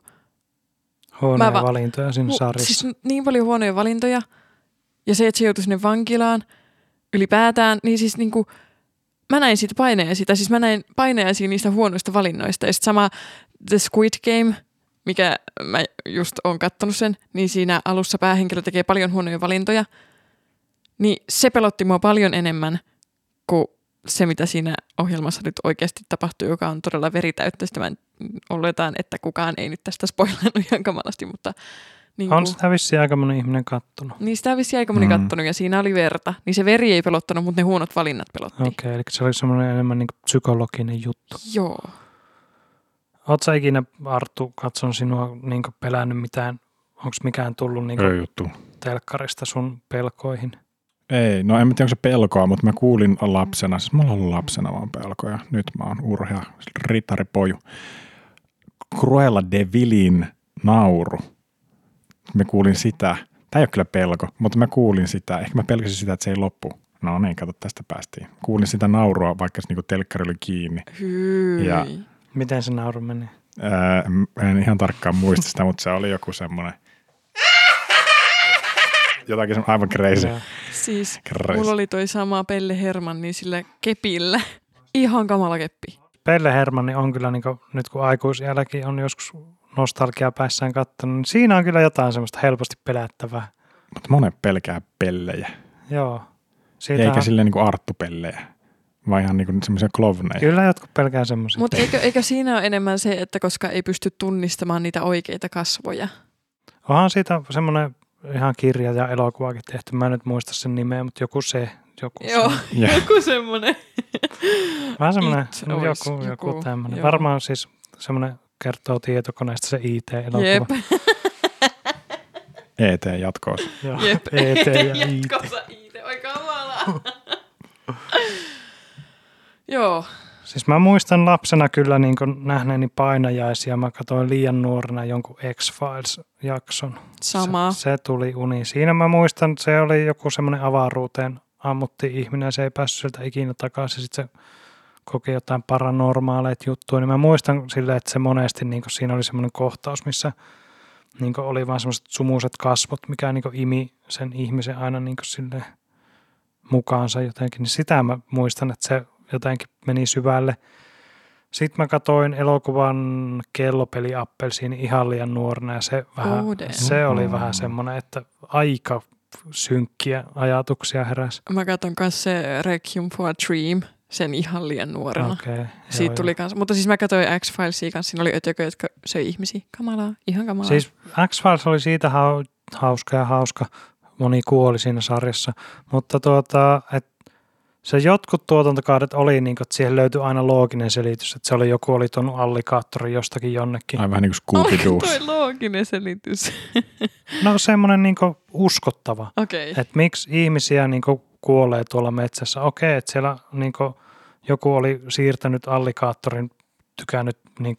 Huonoja Mä va- valintoja siinä Mu- sarjassa. Siis niin paljon huonoja valintoja. Ja se, että se joutui sinne vankilaan ylipäätään, niin siis niinku, mä näin siitä paineisia, tai siis mä näin paineisia niistä huonoista valinnoista. Ja sitten sama The Squid Game, mikä mä just oon kattonut sen, niin siinä alussa päähenkilö tekee paljon huonoja valintoja. Niin se pelotti mua paljon enemmän kuin se, mitä siinä ohjelmassa nyt oikeasti tapahtuu, joka on todella veritäyttä. Sitä mä en oletan, että kukaan ei nyt tästä spoilannut ihan kamalasti, mutta... Niin On sitä vissiin aika moni ihminen kattonut. niin sitä vissiin aika moni Mm. kattonut ja siinä oli verta. Niin se veri ei pelottanut, mutta ne huonot valinnat pelotti. Okei, okay, eli se oli semmoinen enemmän niin psykologinen juttu. Joo. Oot sä ikinä, Arttu, katson sinua niin pelännyt mitään? Onko mikään tullut niin juttu. telkkarista sun pelkoihin? Ei, no en mä tiedä, onko se pelkoa, mutta mä kuulin lapsena, siis mulla on ollut lapsena vaan pelkoja. Nyt mä oon urhea, ritaripoju. Cruella de Vilin nauru. Mä kuulin sitä. Tämä ei ole kyllä pelko, mutta mä kuulin sitä. Ehkä mä pelkäsin sitä, että se ei loppu. No niin, kato, tästä päästiin. Kuulin sitä naurua, vaikka se niinku telkkari oli kiinni. Hyi. Ja- Miten se nauru meni? Ää, en ihan tarkkaan muista sitä, mutta se oli joku semmoinen jotakin aivan crazy. Siis crazy. mulla oli toi sama Pelle Herman niin sillä kepillä. Ihan kamala keppi. Pelle Hermanni on kyllä, niin kuin, nyt kun aikuisjälläkin on joskus nostalgia päissään kattonut, niin siinä on kyllä jotain semmoista helposti pelättävää. Mutta monet pelkää pellejä. Joo. Siitä Eikä silleen niinku arttupellejä, vaan ihan niinku semmoisia klovneja. Kyllä jotkut pelkää semmoisia. Mutta eikö, eikö siinä ole enemmän se, että koska ei pysty tunnistamaan niitä oikeita kasvoja? Onhan siitä semmoinen ihan kirja ja elokuvakin tehty. Mä en nyt muista sen nimeä, mutta joku se. Joku Joo, se. Ja, joku semmoinen. Vähän semmoinen, It no, joku, joku, joku, tämmöinen. joo. Varmaan siis semmoinen kertoo tietokoneesta se IT-elokuva. Jep, ET jatkoos. Joo. jep. ET ja IT. Jatkossa IT, oi kamalaa. Joo, Siis mä muistan lapsena kyllä niin nähneeni painajaisia. Mä katsoin liian nuorena jonkun X-Files-jakson. sama. Se, se tuli uni. Siinä mä muistan, se oli joku semmoinen avaruuteen ammutti ihminen se ei päässyt sieltä ikinä takaisin. Sitten se koki jotain paranormaaleita juttuja. Niin mä muistan silleen, että se monesti niin siinä oli semmoinen kohtaus, missä niin oli vaan semmoiset sumuiset kasvot, mikä niin imi sen ihmisen aina niin silleen mukaansa jotenkin. Niin sitä mä muistan, että se jotenkin meni syvälle. Sitten mä katsoin elokuvan kellopeli Appelsiini ihan liian nuorena ja se, vähän, se oli Mm. vähän semmoinen, että aika synkkiä ajatuksia heräsi. Mä katson kanssa se Requiem for a Dream, sen ihan liian nuorena. Joo, Siitä joo. tuli kans, mutta siis mä katsoin X-Filesia kanssa, siinä oli ötökö, jotka söi ihmisiä. Kamalaa, ihan kamalaa. Siis X-Files oli siitä hau- hauska ja hauska. Moni kuoli siinä sarjassa. Mutta tuota, et se jotkut tuotantokaudet oli niin että siihen löytyi aina looginen selitys. Että se oli joku oli tuonut allikaattori jostakin jonnekin. Ai vähän niin kuin Onko Scooby-Doo. toi looginen selitys? No semmoinen niin uskottava. Okei. Okay. Että miksi ihmisiä niin kuolee tuolla metsässä. Okei, että siellä niin joku oli siirtänyt allikaattorin, tykännyt niin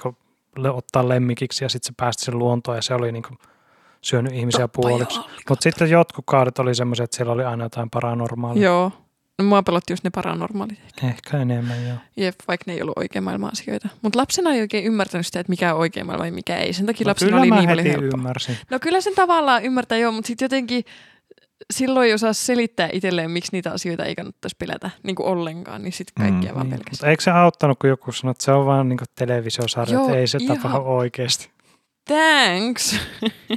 ottaa lemmikiksi ja sitten se päästi sen luontoon ja se oli niin syönyt ihmisiä puoliksi. Mutta sitten jotkut kaudet oli semmoisia, että siellä oli aina jotain paranormaalia. Joo. No, mua pelotti just ne paranormaalit. Ehkä enemmän, joo. Jep, vaikka ne ei ollut oikein maailman asioita. Mutta lapsena ei oikein ymmärtänyt sitä, että mikä on oikein maailma ja mikä ei. Sen takia No lapsena kyllä oli mä niin paljon heti helppoa. ymmärsin. No kyllä sen tavallaan ymmärtää joo, mutta sitten jotenkin silloin ei osaa selittää itselleen, miksi niitä asioita ei kannattaisi pelätä niin kuin ollenkaan, niin sitten kaikkia Mm, vaan Niin, pelkästään. eikö se auttanut, kun joku sanoi, että se on vaan niin televisiosarja, Joo, että ei se ihan. tapahdu oikeasti. Thanks.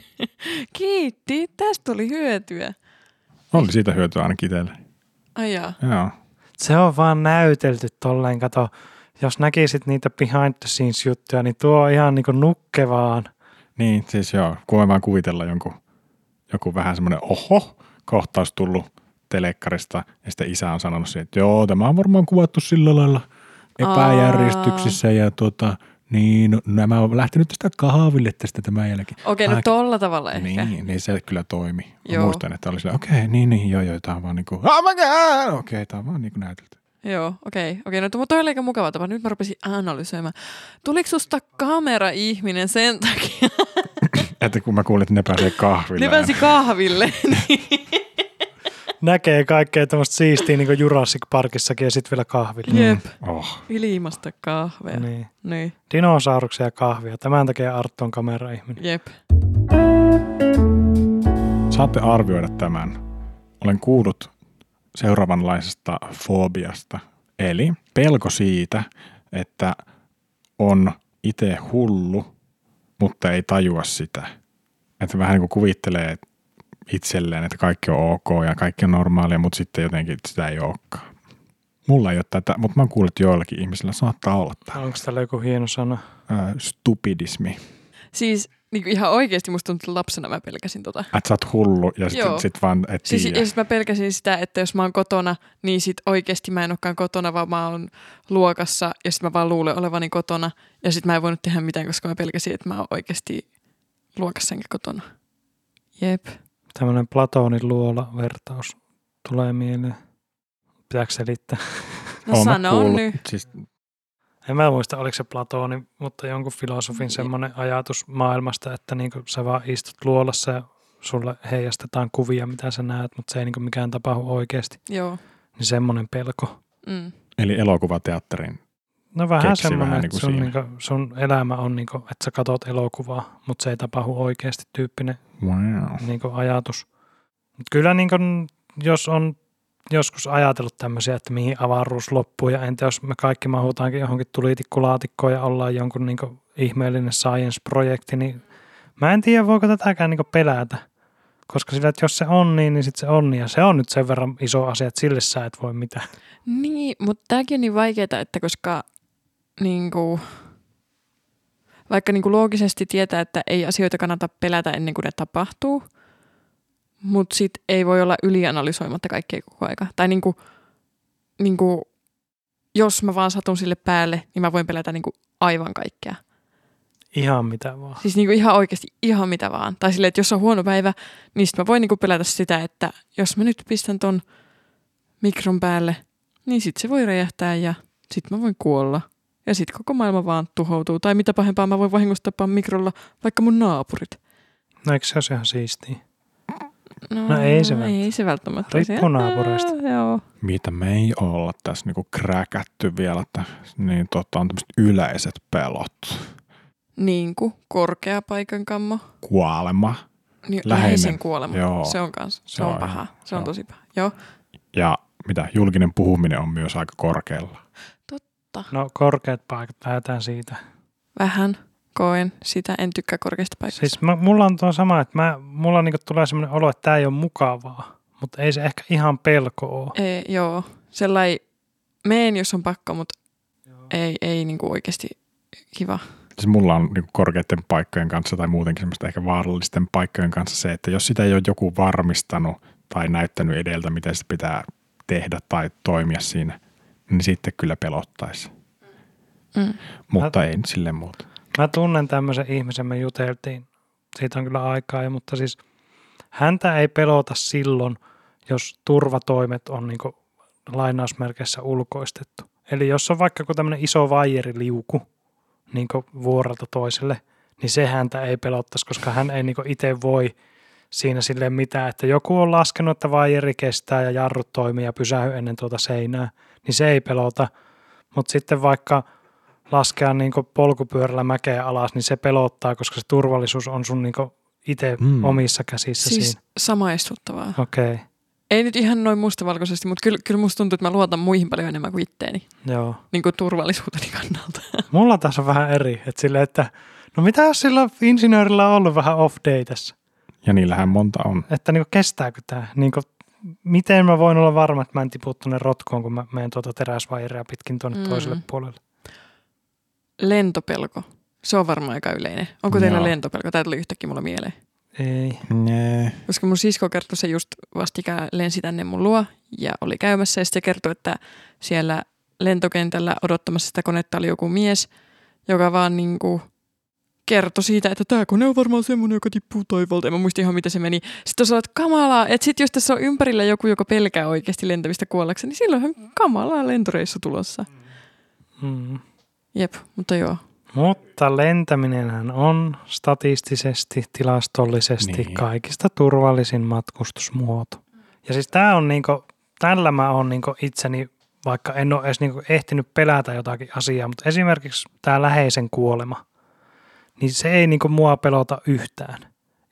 Kiitti. Tästä tuli hyötyä. Oli siitä hyötyä ainakin itselle. Ai jaa. Joo. Se on vaan näytelty tolleen, kato. Jos näkisit niitä behind the scenes juttuja, niin tuo on ihan niin nukkevaan. Niin, siis joo, kun voi vaan kuvitella jonkun, joku vähän semmoinen oho kohtaus tullut telekkarista ja sitten isä on sanonut siihen, että joo, tämä on varmaan kuvattu sillä lailla epäjärjestyksissä ja tuota, niin, no, nämä on lähtenyt tästä kahville tästä tämän jälkeen. Okei, no Ai- tolla tavalla ehkä. Niin, niin se kyllä toimi. Mä Joo. muistan, että oli sillä, okei, okay, niin, niin, joo, joo, tämä on vaan niin kuin, oh my god, okei, okay, tämä on vaan niin kuin näytelty. Joo, okei. Okay, okei, no tuo toi oli aika mukava tapa. Nyt mä rupesin analysoimaan. Tuliko susta kamera-ihminen sen takia? Että kun mä kuulin, että ne pääsee kahville. Ne pääsi kahville. Näkee kaikkea tämmöistä siistiä niin kuin Jurassic Parkissakin ja sitten vielä kahvilla. Jep. Oh, Ilmasta kahvea. Niin. Niin. Dinosauruksia ja kahvia. Tämän takia Arttu on kamera-ihminen. Jep. Saatte arvioida tämän. Olen kuullut seuraavanlaisesta fobiasta, eli pelko siitä, että on itse hullu, mutta ei tajua sitä. Että vähän niin kuin kuvittelee itselleen, että kaikki on ok ja kaikki on normaalia, mutta sitten jotenkin sitä ei olekaan. Mulla ei ole tätä, mutta mä oon kuullut että joillakin ihmisillä saattaa olla tämä. Onko tällä joku hieno sana? Ää, stupidismi. Siis niin kuin ihan oikeasti musta tuntuu, että lapsena mä pelkäsin tota. Että sä oot hullu ja sitten sit vaan et Siis, tiedä. ja sit mä pelkäsin sitä, että jos mä oon kotona, niin sit oikeasti mä en olekaan kotona, vaan mä oon luokassa ja sit mä vaan luulen olevani kotona. Ja sit mä en voinut tehdä mitään, koska mä pelkäsin, että mä oon oikeasti luokassa enkä kotona. Jep. Tämmöinen Platonin luola-vertaus tulee mieleen. Pitääkö selittää? No mä sano nyt. Siis, En mä muista, oliko se Platoni, mutta jonkun filosofin Jep. semmoinen ajatus maailmasta, että niinku sä vaan istut luolassa ja sulle heijastetaan kuvia, mitä sä näet, mutta se ei niinku mikään tapahdu oikeasti. Joo. Niin semmoinen pelko. Mm. eli elokuvateatterin. No vähän semmoinen, että niinku sun, niinku, sun elämä on, niinku, että sä katot elokuvaa, mutta se ei tapahdu oikeasti tyyppinen Wow. niinku ajatus. Mut kyllä niinku, jos on joskus ajatellut tämmöisiä, että mihin avaruus loppuu ja entä jos me kaikki mahutaankin johonkin tulitikkulaatikkoon ja ollaan jonkun niinku ihmeellinen science-projekti, niin mä en tiedä voiko tätäkään niinku pelätä. Koska sillä, että jos se on niin, niin sitten se on niin. Ja se on nyt sen verran iso asia, että sille sä et voi mitään. Niin, mutta tämäkin on niin vaikeaa, että koska niinku, vaikka niinku loogisesti tietää, että ei asioita kannata pelätä ennen kuin ne tapahtuu, mutta sit ei voi olla ylianalysoimatta kaikkea koko aika. Tai niinku, niinku, jos mä vaan satun sille päälle, niin mä voin pelätä niinku aivan kaikkea. Ihan mitä vaan. Siis niinku ihan oikeasti ihan mitä vaan. Tai silleen, että jos on huono päivä, niin sit mä voin niinku pelätä sitä, että jos mä nyt pistän ton mikron päälle, niin sit se voi räjähtää ja sit mä voin kuolla. Ja sit koko maailma vaan tuhoutuu. Tai mitä pahempaa, mä voin vahingossa tappaa mikrolla vaikka mun naapurit. No eikö se olisi ihan siistiä? No, No ei se Ei se välttämättä. Riippuu naapureista. Ää, Joo. Mitä me ei olla tässä niinku kräkätty vielä, että niin tota, on tämmöiset yleiset pelot. Niin kuin korkea paikan kammo. Kuolema Niin, läheisen kuolema. Joo. Se on kans. Se, Se on on paha. Se on joo. tosi paha. Joo. ja mitä, julkinen puhuminen on myös aika korkealla. No korkeat paikat, lähdetään siitä. Vähän koen sitä. En tykkää korkeista paikoista. Siis mä, mulla on tuo sama, että mä, mulla niinku tulee semmoinen olo, että tämä ei ole mukavaa. Mutta ei se ehkä ihan pelko ole. Ei, joo, sellainen, meen jos on pakko, mutta ei, ei niinku oikeasti kiva. Siis mulla on niin korkeiden paikkojen kanssa tai muutenkin semmoista ehkä vaarallisten paikkojen kanssa se, että jos sitä ei ole joku varmistanut tai näyttänyt edeltä, miten se pitää tehdä tai toimia siinä, niin sitten kyllä pelottaisi. Mm. Mutta ei nyt silleen muuta. Mä tunnen tämmöisen ihmisen, me juteltiin. Siitä on kyllä aikaa jo, mutta siis häntä ei pelota silloin, jos turvatoimet on niinku lainausmerkeissä ulkoistettu. Eli jos on vaikka joku tämmöinen iso vaijeriliuku niin vuorelta toiselle, niin se häntä ei pelottaisi, koska hän ei niinku itse voi siinä sille mitään, että joku on laskenut, että vaijeri kestää ja jarrut toimii ja pysähy ennen tuota seinää, niin se ei pelota. Mutta sitten vaikka laskea niin polkupyörällä mäkeä alas, niin se pelottaa, koska se turvallisuus on sun niin itse Mm. mm. omissa käsissä Siis siinä. samaistuttavaa. Okei, okay. Ei nyt ihan noin mustavalkoisesti, mutta kyllä, kyllä musta tuntuu, että mä luotan muihin paljon enemmän kuin itteeni. joo. Niin kuin turvallisuuteni kannalta. Mulla taas on vähän eri, että sille, että no mitä jos sillä insinöörillä on ollut vähän off day tässä, Ja niillähän monta on. että niin kestääkö tämä, niin miten mä voin olla varma, että mä en tipu tuonne rotkoon, kun mä menen tuota teräsvaijeria pitkin tuonne Mm. toiselle puolelle. Lentopelko. Se on varmaan aika yleinen. Onko teillä Joo. lentopelko? Tämä tuli yhtäkkiä mulla mieleen. Ei. Nee. Koska mun sisko kertoi se just vastikään lensi tänne mun luo ja oli käymässä ja sitten se kertoi, että siellä lentokentällä odottamassa sitä konetta oli joku mies, joka vaan niinku kertoi siitä, että tämä kone on varmaan semmoinen, joka tippuu taivaalta. En mä muista ihan, mitä se meni. Sitten on että kamalaa, että sitten jos tässä on ympärillä joku, joka pelkää oikeasti lentämistä kuollakseen, niin silloinhan kamalaa lentoreissu tulossa. Mm. Jep, mutta joo. Mutta lentäminenhän on statistisesti, tilastollisesti Niin. niin. kaikista turvallisin matkustusmuoto. Ja siis tämä on niinku, tällä mä oon niinku itseni, vaikka en ole edes niinku ehtinyt pelätä jotakin asiaa, mutta esimerkiksi tämä läheisen kuolema, niin se ei niinku mua pelota yhtään.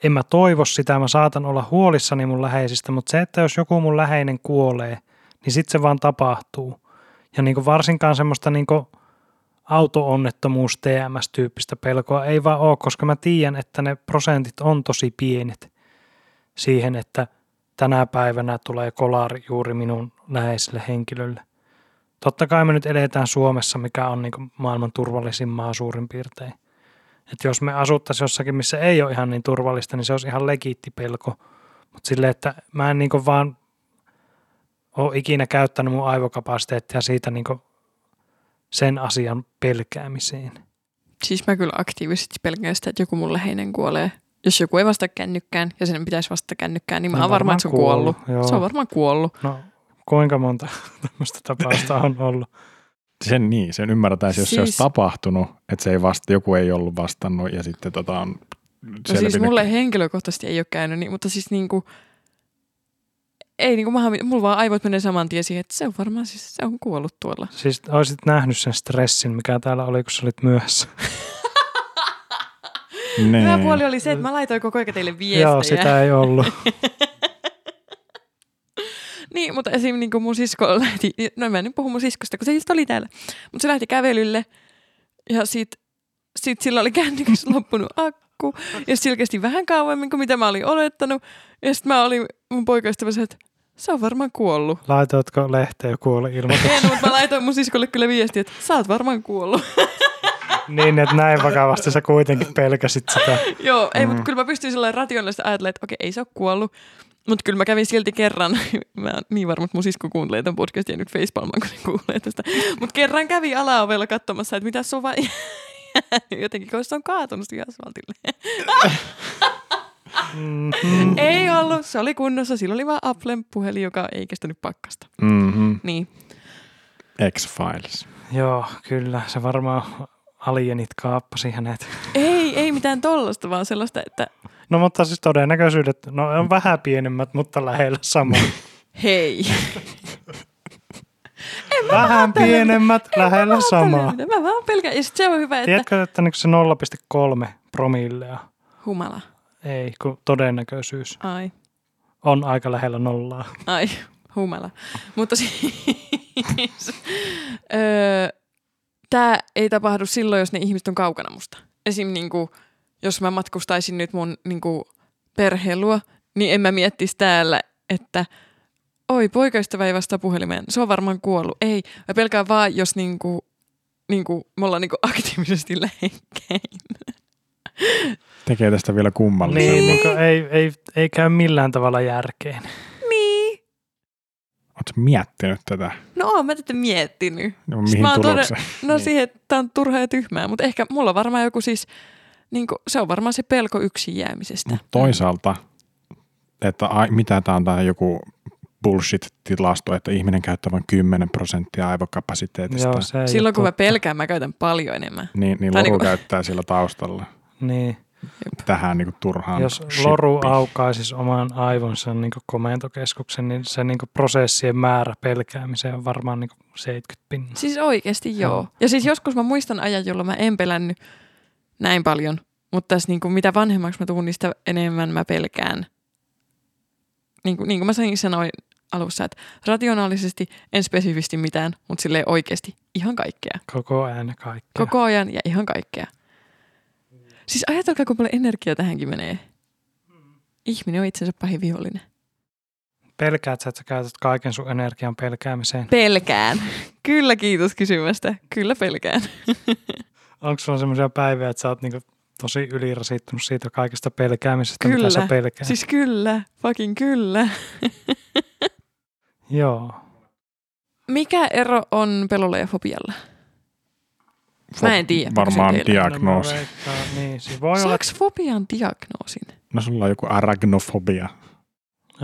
En mä toivo sitä, mä saatan olla huolissani mun läheisistä, mutta se, että jos joku mun läheinen kuolee, niin sitten se vaan tapahtuu. Ja niinku varsinkaan semmoista niinku auto-onnettomuus TMS-tyyppistä pelkoa ei vaan ole, koska mä tiedän, että ne prosentit on tosi pienet siihen, että tänä päivänä tulee kolari juuri minun läheiselle henkilölle. Totta kai me nyt eletään Suomessa, mikä on niin maailman turvallisin maa suurin piirtein. Että jos me asuttaisiin jossakin, missä ei ole ihan niin turvallista, niin se olisi ihan legiitti pelko. Mutta silleen, että mä en niinku vaan ole ikinä käyttänyt mun aivokapasiteettia siitä niinku sen asian pelkäämiseen. Siis mä kyllä aktiivisesti pelkään sitä, että joku mun läheinen kuolee. Jos joku ei vastaa kännykkään ja sen pitäisi vastata kännykkään, niin mä No oon varma, että se on kuollut. Joo. Se on varmaan kuollut. No, kuinka monta tämmöistä tapausta on ollut? Sen niin, sen ymmärretään, jos siis... se olisi Siis- tapahtunut, että se ei vasta, joku ei ollut vastannut ja sitten tota on No siis mulle henkilökohtaisesti ei ole käynyt, niin, mutta siis niinku, ei niinku, mä, mulla vaan aivot menee saman tien siihen, että se on varmaan siis, se on kuollut tuolla. Siis olisit nähnyt sen stressin, mikä täällä oli, kun sä olit myöhässä. Nee. Hyvä puoli oli se, että mä laitoin koko ajan teille viestejä. Joo, sitä ei ollut. Niin, mutta esim. Niin mun sisko lähti, no mä en nyt puhu mun siskosta, kun se just oli täällä, mutta se lähti kävelylle ja sit, sit sillä oli kännykässä loppunut akku ja sillä kesti vähän kauemmin kuin mitä mä olin olettanut ja sit mä olin mun poikaystävässä, että se on varmaan kuollut. Laitoitko lehteen kuole ilmoitus? En, mutta mä laitoin mun siskolle kyllä viestiä, että sä oot varmaan kuollut. niin, että näin vakavasti sä kuitenkin pelkäsit sitä. Joo, ei, Mm. mutta kyllä mä pystyin sellainen rationaalisesti ajattelemaan, että okei, ei se ole kuollut. Mutta kyllä mä kävin silti kerran, mä oon niin varma, että mun sisko kuuntelee tämän podcastin ja nyt facepalmaan, kun se kuulee tästä. Mutta kerran kävi alaovella katsomassa, että mitä se on vaan jotenkin, kun se on kaatunut siihen asfaltille. Mm-hmm. ei ollut, se oli kunnossa, sillä oli vaan Applen puhelin, joka ei kestänyt pakkasta. Mm-hmm. Niin, X-Files. Joo, kyllä. Se varmaan alienit kaappasi hänet. ei, ei mitään tollasta, vaan sellaista, että No mutta siis todennäköisyydet, no on vähän pienemmät, mutta lähellä sama. hei. vähän pienemmät, lähellä samaa. Mä vaan pelkään. Ja se on hyvä, että... Tiedätkö, että niinku se 0,3 promillea, Humala. ei, kun todennäköisyys Ai. on aika lähellä nollaa. Ai, humala. Mutta siis, öö, tämä ei tapahdu silloin, jos ne ihmiset on kaukana musta. Esim. Niinku, jos mä matkustaisin nyt mun niinku, perheelua, niin en mä miettisi täällä, että oi, poikaystävä ei vastaa puhelimeen. Se on varmaan kuollut. Ei, mä pelkään vaan, jos niinku, niinku, me ollaan niinku aktiivisesti lähekkäin. Tekee tästä vielä kummallisemman. Niin, niin ei, ei, ei käy millään tavalla järkeen. Niin. Oletko miettinyt tätä? No oon mä tätä miettinyt. No, Siis mihin mä tulokseen? No Niin. siihen, että tää on turhaa ja tyhmää, mutta ehkä mulla on varmaan joku siis, niin kuin, se on varmaan se pelko yksin jäämisestä. Mut toisaalta, että ai, mitä tämä on tää joku bullshit-tilasto, että ihminen käyttää vain 10 prosenttia aivokapasiteetista. Joo, se Silloin kun mä pelkään, mä käytän paljon enemmän. Niin, niin Loru niinku- käyttää sillä taustalla Niin, tähän niinku turhaan jos shippiin. Loru aukaisisi oman aivonsa niin komentokeskuksen, niin se niin prosessien määrä pelkäämiseen on varmaan niin 70 pinnaa. Siis oikeasti joo. Joo. Ja siis joskus mä muistan ajan, jolloin mä en pelännyt näin paljon. Mutta tässä niin kuin, mitä vanhemmaksi mä tuun, niin sitä enemmän mä pelkään. Niin kuin, niin kuin mä sanoin- alussa, että rationaalisesti en spesifisti mitään, mutta silleen oikeasti ihan kaikkea. Koko ajan ja kaikkea. Koko ajan ja ihan kaikkea. Siis ajatelkaa, kuinka paljon energiaa tähänkin menee. Ihminen on itsensä pahin vihollinen. Pelkäät sä, että sä käytät kaiken sun energian pelkäämiseen? Pelkään. Kyllä, kiitos kysymästä. Kyllä pelkään. Onko sulla semmoisia päiviä, että sä oot niinku tosi ylirasittunut siitä kaikesta pelkäämisestä, Kyllä. mitä sä pelkäät? Siis kyllä, fucking kyllä. Joo. Mikä ero on pelolla ja fobialla? Mä en tiedä, Varmaan diagnoosi. No, veikkaan, niin, siis voi olla, Saaks fobian diagnoosin? No sulla on joku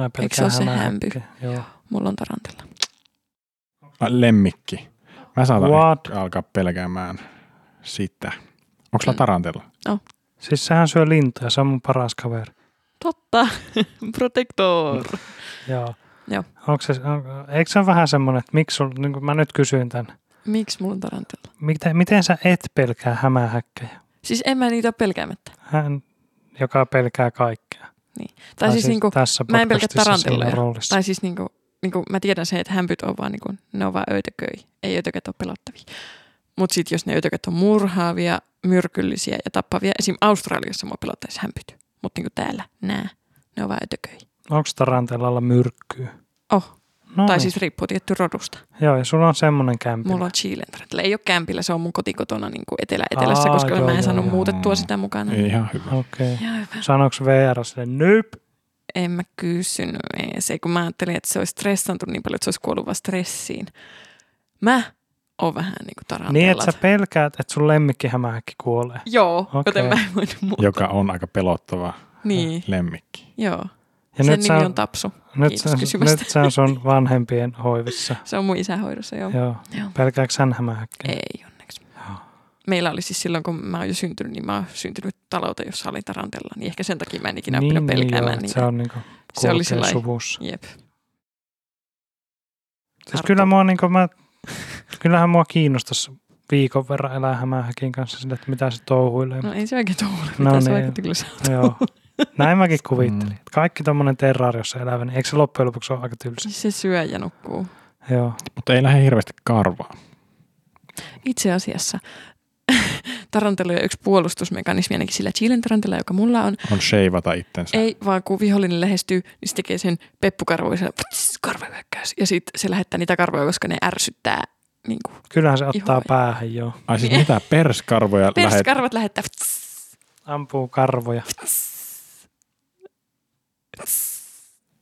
mä Eikö se ole se pelkään hämpy? Joo. Mulla on tarantella. Ah, Lemmikki. Mä saatan alkaa pelkäämään sitä. Onko sulla Mm. tarantella? Siis sehän syö lintuja, se on mun paras kaveri. Totta. Protector. Joo. Joo. Onko se, on, eikö se ole vähän semmoinen, että miksi sul, niin kuin mä nyt kysyin tämän, Miksi mulla on tarantella? miten, miten sä et pelkää hämähäkkejä? Siis en mä niitä ole pelkäämättä. Hän, joka pelkää kaikkea. Tai, siis, niinku, tässä mä en pelkää roolissa. tai siis niinku, niinku, mä tiedän se, että hämpyt on vaan niinku, ne on vaan ötököi. Ei ötökät ole pelottavia. Mutta sitten jos ne ötökät on murhaavia, myrkyllisiä ja tappavia, esim. Australiassa mua pelottaisi hämpyt. Mutta niinku täällä, nää, ne on vaan ötököi. Onko tarantellalla myrkkyä? Oh. No tai niin. siis riippuu tietty rodusta. Joo, ja sulla on semmoinen kämpi. Mulla on Chilen Tarantella. Ei ole kämpillä, se on mun kotikotona niin kuin etelä-etelässä, Aa, koska joo, mä en joo, saanut joo. muutettua sitä mukana. Ihan hyvä. Okei. Okay. Sanoiko VR sille, nyp? En mä kysynyt ees, ei kun mä ajattelin, että se olisi stressantunut niin paljon, että se olisi kuollut vaan stressiin. Mä oon vähän niin kuin Tarantella. Niin, että sä pelkäät, että sun lemmikki hämähäkki kuolee. Joo, Okei. joten mä en voinut muuta. Joka on aika pelottava Niin, lemmikki. joo. Ja Sen nyt, nimi on Tapsu. nyt, Kiitos kysymästä. nyt se on sun vanhempien hoivissa. Se on mun isän hoidossa, joo. Joo. Joo. Pelkääkö hän hämähäkkiä? Ei onneksi. Joo. Meillä oli siis silloin, kun mä oon jo syntynyt, niin mä oon syntynyt talouteen, jossa oli tarantella. Niin ehkä sen takia mä en ikinä niin, oppinut niin, joo, pelkäämään että niitä. se on niinku Se oli sellainen- suvussa. Jep. Siis Arto. kyllä mua niinku mä, kyllähän mua kiinnostaisi viikon verran elää hämähäkin kanssa sille, että mitä se touhuilee. No ei se oikein tuule. No No, se niin. vaikutti kyllä se. Joo. Näin mäkin kuvittelin. Mm. Kaikki tommonen terraariossa elävä, niin eikö se loppujen lopuksi ole aika tylsä? Se syö ja nukkuu. Joo. Mutta ei lähde hirveästi karvaa. Itse asiassa tarantelujen yksi puolustusmekanismi, ainakin sillä Chilen tarantella, joka mulla on, On sheivata itsensä. ei vaan kun vihollinen lähestyy, niin se tekee sen peppukarvoisen karvahyökkäys. Ja sitten se lähettää niitä karvoja, koska ne ärsyttää. Niin kuin. Kyllähän se ottaa Ihoja. päähän, joo. Ai siis mitä perskarvoja lähet... Perskarvat lähettää. Ampuu karvoja.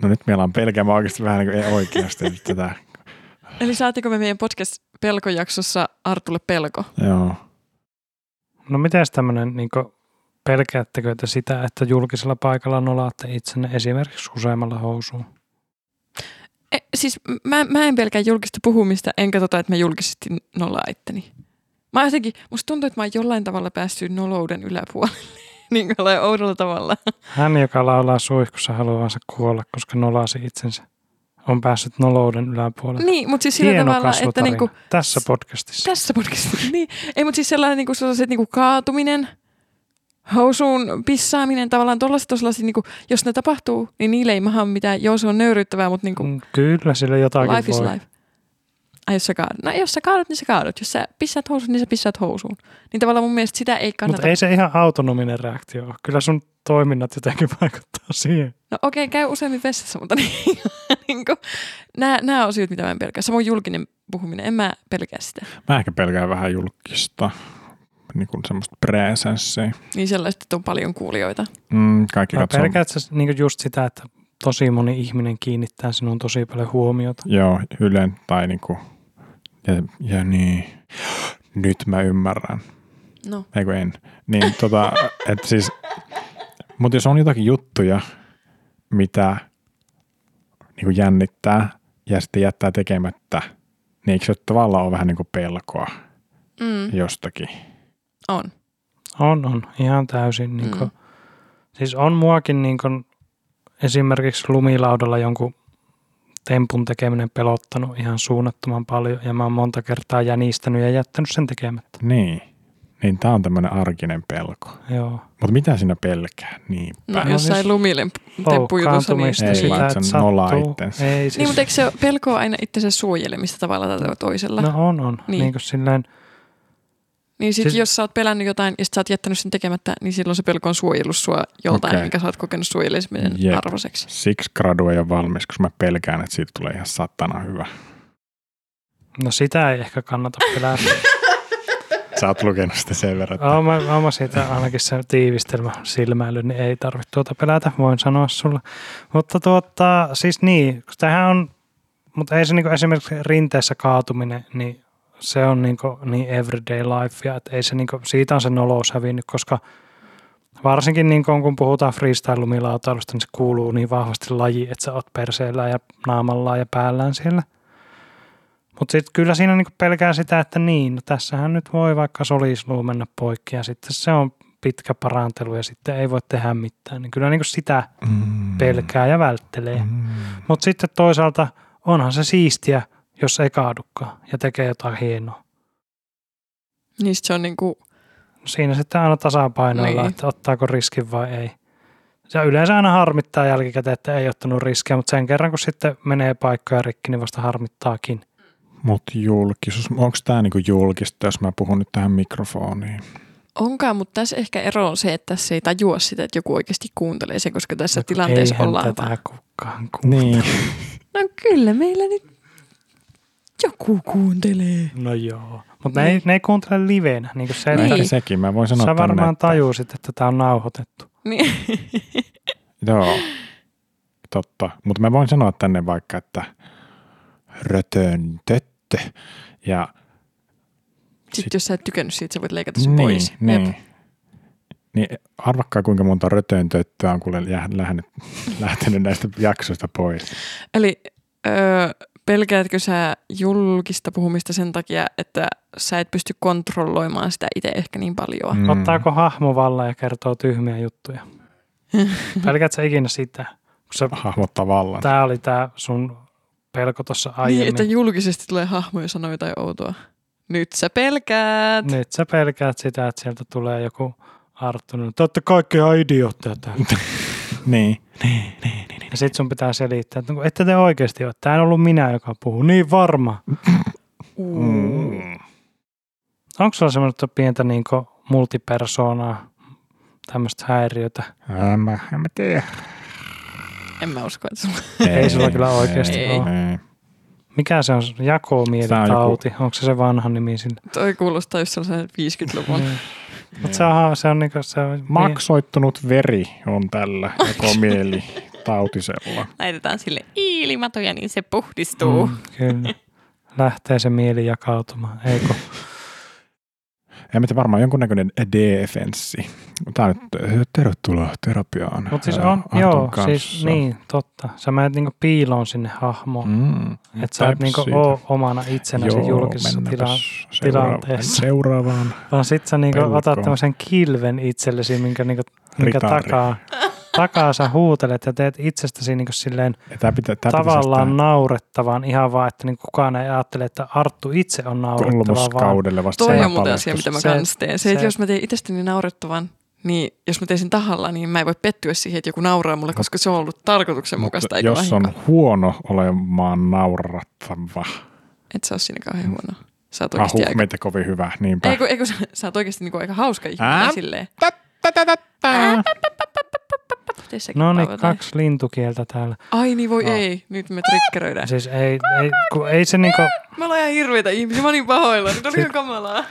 No nyt meillä on pelkäämään oikeasti vähän niin kuin oikeasti nyt tätä. Eli saatiko me meidän podcast-pelkojaksossa Artulle pelko? Joo. No miten tämmöinen, niin pelkäättekö te sitä, että julkisella paikalla nolaatte itsenne esimerkiksi useammalla housuun? E, siis mä, mä en pelkää julkista puhumista, enkä tota, että mä julkisesti nolaa itteni. Mä jotenkin, musta tuntuu, että mä oon jollain tavalla päässyt nolouden yläpuolelle. niin kuin oudolla tavalla. Hän, joka laulaa suihkussa haluavansa kuolla, koska nolasi itsensä, on päässyt nolouden yläpuolelle. niin, mutta siis sillä Hieno tavalla, että kasvutarina niinku, tässä podcastissa. tässä podcastissa, niin, ei, mutta siis sellainen niinku, sellaiset niinku kaatuminen, housuun pissaaminen, tavallaan tuollaiset on sellaiset, niinku, jos ne tapahtuu, niin niille ei maha mitään, joo se on nöyryyttävää, mutta niinku, Mm, Kyllä, sillä jotakin life is voi. life. Ai jos sä kaadut. No jos sä kaadut, niin sä kaadut. Jos sä pissaat housuun, niin sä pissaat housuun. Niin tavallaan mun mielestä sitä ei kannata. Mutta ei se ihan autonominen reaktio ole. Kyllä sun toiminnat jotenkin vaikuttaa siihen. No okei, käy useammin vessassa, mutta niin, niin kuin, nämä, nämä on syyt, mitä mä en pelkää. Samoin julkinen puhuminen, en mä pelkää sitä. Mä ehkä pelkään vähän julkista niin kuin semmoista presenssiä. Niin sellaista, että on paljon kuulijoita. Mm, kaikki Mä katsoo. pelkäät sä niin just sitä, että tosi moni ihminen kiinnittää sinuun tosi paljon huomiota. Joo, Ylen tai niinku, ja, ja niin, nyt mä ymmärrän. No, Eikö en? Niin tota, että siis, mutta jos on jotakin juttuja, mitä niin kuin jännittää ja sitten jättää tekemättä, niin eikö se tavallaan ole vähän niin kuin pelkoa mm, jostakin? on. On, on. Ihan täysin. Niin Mm. Siis on muakin niin kuin, esimerkiksi lumilaudalla jonkun tempun tekeminen pelottanut ihan suunnattoman paljon. Ja mä oon monta kertaa jänistänyt ja jättänyt sen tekemättä. Niin. Niin tää on tämmöinen arkinen pelko. Joo. Mutta mitä siinä pelkää? No, No jossain siis lumille temppujutussa. Niin, Loukkaantumista, Ei, sitä, vaan että nolaa itsensä. Ei, siis, niin, mutta eikö se ole pelkoa aina itsensä suojelemista tavalla tai toisella? No on, on. Niin. Niin. niin kuin silleen, Niin sit Siis- jos sä oot pelännyt jotain ja sit sä oot jättänyt sen tekemättä, niin silloin se pelko on suojellut sua joltain, okay. mikä sä oot kokenut suojelemisen Jep. arvoiseksi. Siksi gradu ei ole valmis, koska mä pelkään, että siitä tulee ihan satana hyvä. no sitä ei ehkä kannata pelätä. Sä oot lukenut sitä sen verran. että- oon mä siitä ainakin se tiivistelmä silmäily, niin ei tarvitse tuota pelätä, voin sanoa sulle. Mutta tuota, siis niin, kun tämähän on, mutta ei se niinku esimerkiksi rinteessä kaatuminen, niin se on niinku niin everyday life, ja ei se niinku, siitä on se nolous hävinnyt, koska varsinkin niin kun puhutaan freestyle-lumilautailusta, niin se kuuluu niin vahvasti laji, että sä oot perseellä ja naamallaan ja päällään siellä. Mutta sitten kyllä siinä niinku pelkää sitä, että niin, no tässähän nyt voi vaikka solisluu mennä poikki ja sitten se on pitkä parantelu ja sitten ei voi tehdä mitään. Niin kyllä niinku sitä Mm. pelkää ja välttelee. Mm. Mutta sitten toisaalta onhan se siistiä, jos ei kaadukaan ja tekee jotain hienoa. Niin se on niinku, Siinä sitten aina tasapainoilla, Niin. että ottaako riskin vai ei. Se yleensä aina harmittaa jälkikäteen, että ei ottanut riskiä, mutta sen kerran kun sitten menee paikkoja rikki, niin vasta harmittaakin. Mutta julkisuus, onko tämä niinku julkista, jos mä puhun nyt tähän mikrofoniin? onkaan, mutta tässä ehkä ero on se, että tässä ei tajua sitä, että joku oikeasti kuuntelee se, koska tässä No, tilanteessa eihän ollaan tätä vaan. kukaan. Niin. No Kyllä meillä nyt joku kuuntelee. No joo. Mutta ne, ei, ne ei kuuntele livenä. Niin kuin se, Niin. Ehkä sekin. Mä voin sanoa sä varmaan että- tajusit, että tämä on nauhoitettu. Niin. Joo, totta. Mutta mä voin sanoa tänne vaikka, että rötön töttö. Ja Sitten Sit- jos sä et tykännyt siitä, sä voit leikata sen niin, pois. niin. Jep. Niin arvakkaa kuinka monta rötön töttöä on kuule lähtenyt, lähtenyt näistä jaksoista pois. Eli öö, pelkäätkö sä julkista puhumista sen takia, että sä et pysty kontrolloimaan sitä itse ehkä niin paljon? Mm. Ottaako hahmo vallan ja kertoo tyhmiä juttuja? Pelkät sä ikinä sitä? Kun sä, Hahmottaa vallan. tää oli tää sun pelko tuossa Niin, aiemmin. että julkisesti tulee hahmo ja sanoo jotain outoa. Nyt sä pelkäät. Nyt sä pelkäät sitä, että sieltä tulee joku Arttu. No, te olette kaikki ihan idiootteja täällä. Niin. Ja sit sun pitää selittää, että no, ette te oikeasti ole. Tää en ollut minä, joka puhuu. Niin varma. Mm. Onko sulla semmoista pientä niin multipersoonaa, tämmöistä häiriötä? En mä, en mä tiedä. En mä usko, että sulla... Ei sulla kyllä oikeasti Ei. ole. Ei. Mikä se on? Tää on Jakomielitauti. Onko se se vanha nimi sille? Toi kuulostaa just sellaisen 50-luvun. Niin. Mutta se on, se on, niinku, se on Maksoittunut veri on tällä joko mieli tautisella. Laitetaan sille ilmatoja, niin se puhdistuu. Mm, kyllä. Lähtee se mieli jakautumaan. Eikö? En mä tiedä, varmaan jonkunnäköinen defenssi. Tää on nyt tervetuloa terapiaan. Mutta siis on, Artun joo, kanssa. siis niin, totta. Sä menet niinku piiloon sinne hahmoon. Mm, Että sä et niinku oo omana itsenäsi Joo, julkisessa tila- seuraava- tilanteessa. Seuraavaan. Vaan sit sä niinku Pelkoon. otat tämmöisen kilven itsellesi, minkä, niinku, minkä Ritari. takaa, takaa sä huutelet ja teet itsestäsi niinku silleen Tää pitää, tää tavallaan pitäisi naurettavan ihan vaan, että niinku kukaan ei ajattele, että Arttu itse on naurettava, vaan kolmoskaudelle vasta Toi on muuten asia, mitä mä Se- kans teen. Se, että se- jos mä teen itsestäni naurettavan, niin jos mä teen sen tahalla, niin mä en voi pettyä siihen, että joku nauraa mulle, koska se on ollut tarkoituksenmukaista, Mutta eikä jos on huono olemaan naurattava. Et sä oo siinä kauhean huono. Sä oot Ah, oikeasti huh, aika... meitä kovin hyvä, niinpä. Ei kun, ei kun sä, sä oot oikeasti niinku aika hauska ihminen silleen. No niin, kaksi lintukieltä täällä. Ai niin voi No. ei, nyt me triggeröidään. Siis ei, ei, kun ei se niinku, Me ollaan ihan hirveitä ihmisiä, mä olin pahoilla, nyt oli Sit- ihan kamalaa.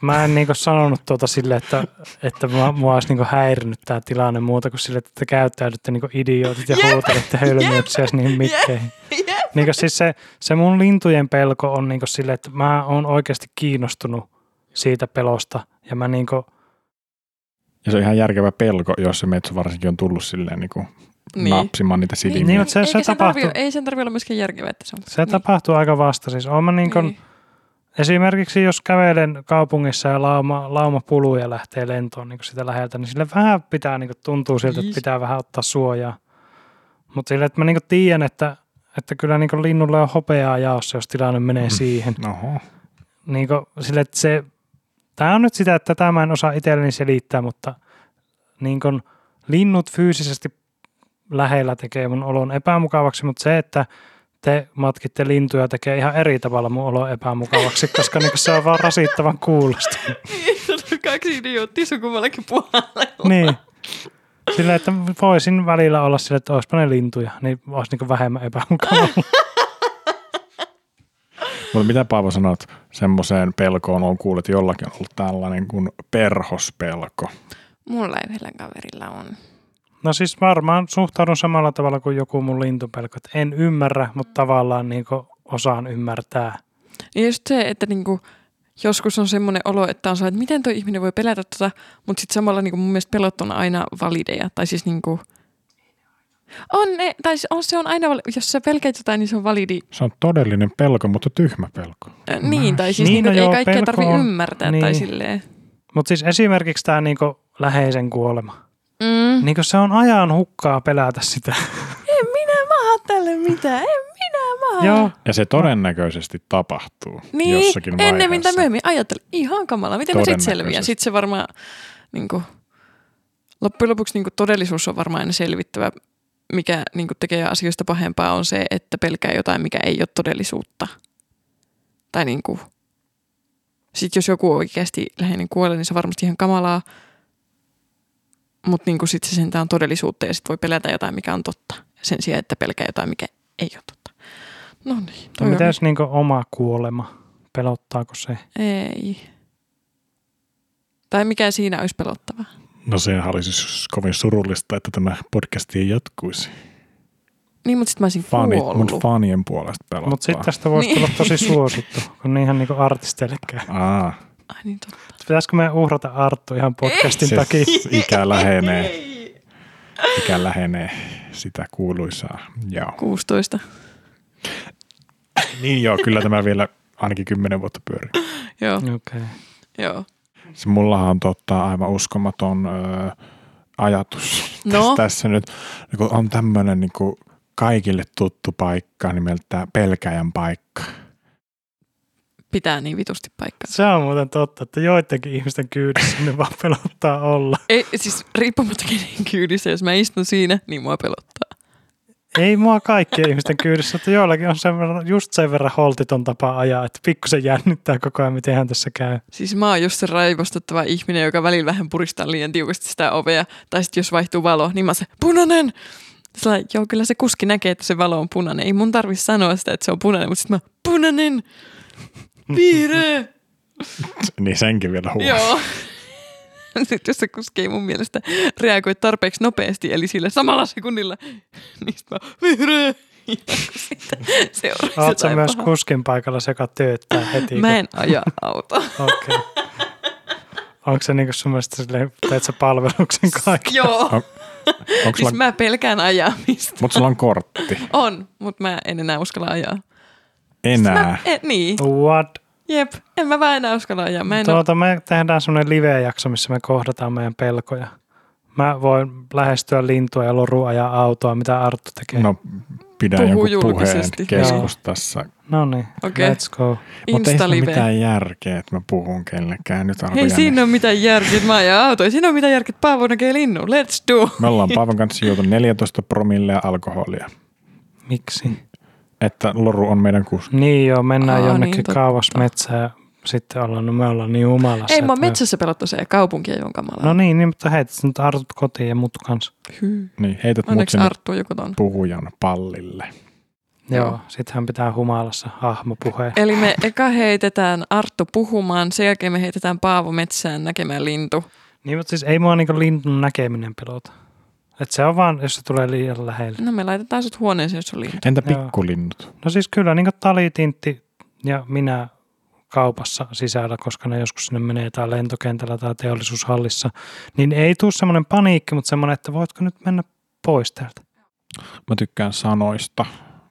mä en niinku sanonut tuota sille, että, että mua, mua olisi niinku häirinyt tämä tilanne muuta kuin sille, että te käyttäydytte niinku idiootit ja Jep, huutelette hölmöyksiä niihin mikkeihin. Jep. Niinku siis se, se mun lintujen pelko on niinku sille, että mä oon oikeasti kiinnostunut siitä pelosta ja mä niinku, Ja se on ihan järkevä pelko, jos se metso varsinkin on tullut silleen niin kuin Niin. napsimaan niitä silmiä. Niin, mutta se- Eikä se tapahtuu- tarvii- ei sen tarvitse olla myöskään järkevää, että se on. se niin. tapahtuu aika vasta. Siis mä niinku, Niin. Esimerkiksi jos kävelen kaupungissa ja lauma, lauma puluja lähtee lentoon niin sitä läheltä, niin sille vähän pitää, niin tuntuu siltä, että Iis. pitää vähän ottaa suojaa. Mutta sille, että mä niin tiedän, että, että kyllä niin linnulle on hopeaa jaossa, jos tilanne menee Mm. siihen. Oho. Niin sille, että se, tämä on nyt sitä, että tätä mä en osaa itselleni selittää, mutta niin kuin linnut fyysisesti lähellä tekee mun olon epämukavaksi, mutta se, että te matkitte lintuja tekee ihan eri tavalla mun olon epämukavaksi, koska niin se on vaan rasittavan kuulosta. Kaksi idioottia kummallakin puolella. niin. Sillä, että voisin välillä olla sillä, että olisipa ne lintuja, niin olisi niin vähemmän epämukavaa. Mutta mitä Paavo sanot semmoiseen pelkoon on kuullut, että jollakin on ollut tällainen kuin perhospelko. Mulla ei yhdellä kaverilla on. No siis varmaan suhtaudun samalla tavalla kuin joku mun lintupelko, että en ymmärrä, mutta tavallaan niin osaan ymmärtää. Niin just se, että niinku, joskus on semmoinen olo, että on sellainen, että miten toi ihminen voi pelätä tota, mutta sitten samalla niinku mun mielestä pelot on aina valideja. Tai siis niinku, on, ne, tai on, se on aina, jos sä pelkäät jotain, niin se on validi. Se on todellinen pelko, mutta tyhmä pelko. Äh, niin, tai siis Niin, niin, no niinku, ei kaikkea pelko tarvi on- ymmärtää tai niin. silleen. Mutta siis esimerkiksi tämä niin läheisen kuolema. Mm. Niin se on ajan hukkaa pelätä sitä. En minä maha tälle mitään, en minä maha. Joo, Ja se todennäköisesti tapahtuu Niin, jossakin vaiheessa. ennemmin tai myöhemmin ajattelin, ihan kamala, miten mä sitten selviän. Sitten se varmaan, niin kuin, loppujen lopuksi niin kuin, todellisuus on varmaan aina selvittävä, mikä niin kuin, tekee asioista pahempaa on se, että pelkää jotain, mikä ei ole todellisuutta. Tai niin kuin, sitten jos joku oikeasti läheinen kuolee, niin se on varmasti ihan kamalaa, mutta niin sitten se sentään on todellisuutta ja sitten voi pelätä jotain, mikä on totta. sen sijaan, että pelkää jotain, mikä ei ole totta. No niin, No jos niinku oma kuolema? Pelottaako se? Ei. Tai mikä siinä olisi pelottavaa? No sehän olisi siis kovin surullista, että tämä podcast ei jatkuisi. Niin, mutta sitten mä olisin Fani, mun kuollut. fanien puolesta pelottaa. Mutta sitten tästä voisi Niin. tulla tosi suosittu, kun niinhän niinku artisteille käy. Aa, Ai niin totta. Pitäisikö meidän uhrata Arttu ihan podcastin se takia? ikä lähenee. Ikä lähenee sitä kuuluisaa. Joo. 16. Niin joo, kyllä tämä vielä ainakin kymmenen vuotta pyörii. Joo, Okei. Okay. joo. Se mullahan on totta aivan uskomaton ö, ajatus No? tässä, tässä nyt. Niin kun on tämmöinen niin kaikille tuttu paikka nimeltä Pelkäjän paikka. Pitää niin vitusti paikkaa. Se on muuten totta, että joidenkin ihmisten kyydissä ne vaan pelottaa olla. Ei, siis riippumatta kenen kyydissä, jos mä istun siinä, niin mua pelottaa. Ei mua kaikkien ihmisten kyydissä, että joillakin on sen verran, just sen verran holtiton tapa ajaa, että pikkusen jännittää koko ajan, miten hän tässä käy. Siis mä oon just se raivostuttava ihminen, joka välillä vähän puristaa liian tiukasti sitä ovea. Tai sitten jos vaihtuu valo, niin mä se punainen! Sillä, joo, kyllä se kuski näkee, että se valo on punainen. Ei mun tarvi sanoa sitä, että se on punainen, mutta sitten mä, punainen! Vihreä! Niin senkin vielä huomaa. joo. Sitten jos se kuski ei mun mielestä reagoi tarpeeksi nopeasti, eli sillä samalla sekunnilla, niin sitten mä, vihreä! Kun Oletko myös pahaa. kuskin paikalla, se joka tööttää heti? Mä en aja autoa. Okei. Okay. Onko se niinku sun mielestä silleen, teet sä palveluksen kaikki? Joo. Onko Siis sulla, mä pelkään ajamista. mutta sulla on kortti. On, mutta mä en enää uskalla ajaa. Enää. Mä, en, niin, What? Jep. En mä vaan enää uskalla ajaa. Mä en Tuota, me tehdään semmoinen live-jakso, missä me kohdataan meidän pelkoja. Mä voin lähestyä lintua ja lorua ajaa autoa, mitä Arttu tekee. No pidän Puhuu jonkun puheen julkisesti. keskustassa. no niin, Okei. let's go. Mutta ei siinä ole mitään järkeä, että mä puhun kellekään. Nyt alkoi Ei jännittää. siinä ole mitään järkeä, että mä ajan autoa. Siinä ole mitään järkeä, että Paavo näkee linnun. Let's do. Me ollaan Paavan kanssa juotu 14 promillea alkoholia. Miksi? Että Loru on meidän kuski. Niin joo, mennään Aa, jonnekin niin, totta. kauas metsään ja sitten ollaan, no me ollaan niin humalassa. Ei, mä me- metsässä pelottaa se ja kaupunkia on kamalaa. No niin, niin, mutta heitä nyt Artut kotiin ja mut kanssa. Hyy. Niin, heität mut Onneksi sinne Arttu joku ton. puhujan pallille. Joo. Joo, sit hän pitää humalassa hahmopuheen. Eli me eka heitetään Arttu puhumaan, sen jälkeen me heitetään Paavo metsään näkemään lintu. Niin, mutta siis ei mua niinku linnun näkeminen pelota. Et se on vaan, jos se tulee liian lähelle. No me laitetaan sut huoneeseen, jos on lintu. Entä Joo. pikkulinnut? No siis kyllä niin talitintti ja minä kaupassa sisällä, koska ne joskus sinne menee tai lentokentällä tai teollisuushallissa, niin ei tule semmoinen paniikki, mutta semmoinen, että voitko nyt mennä pois täältä. Mä tykkään sanoista,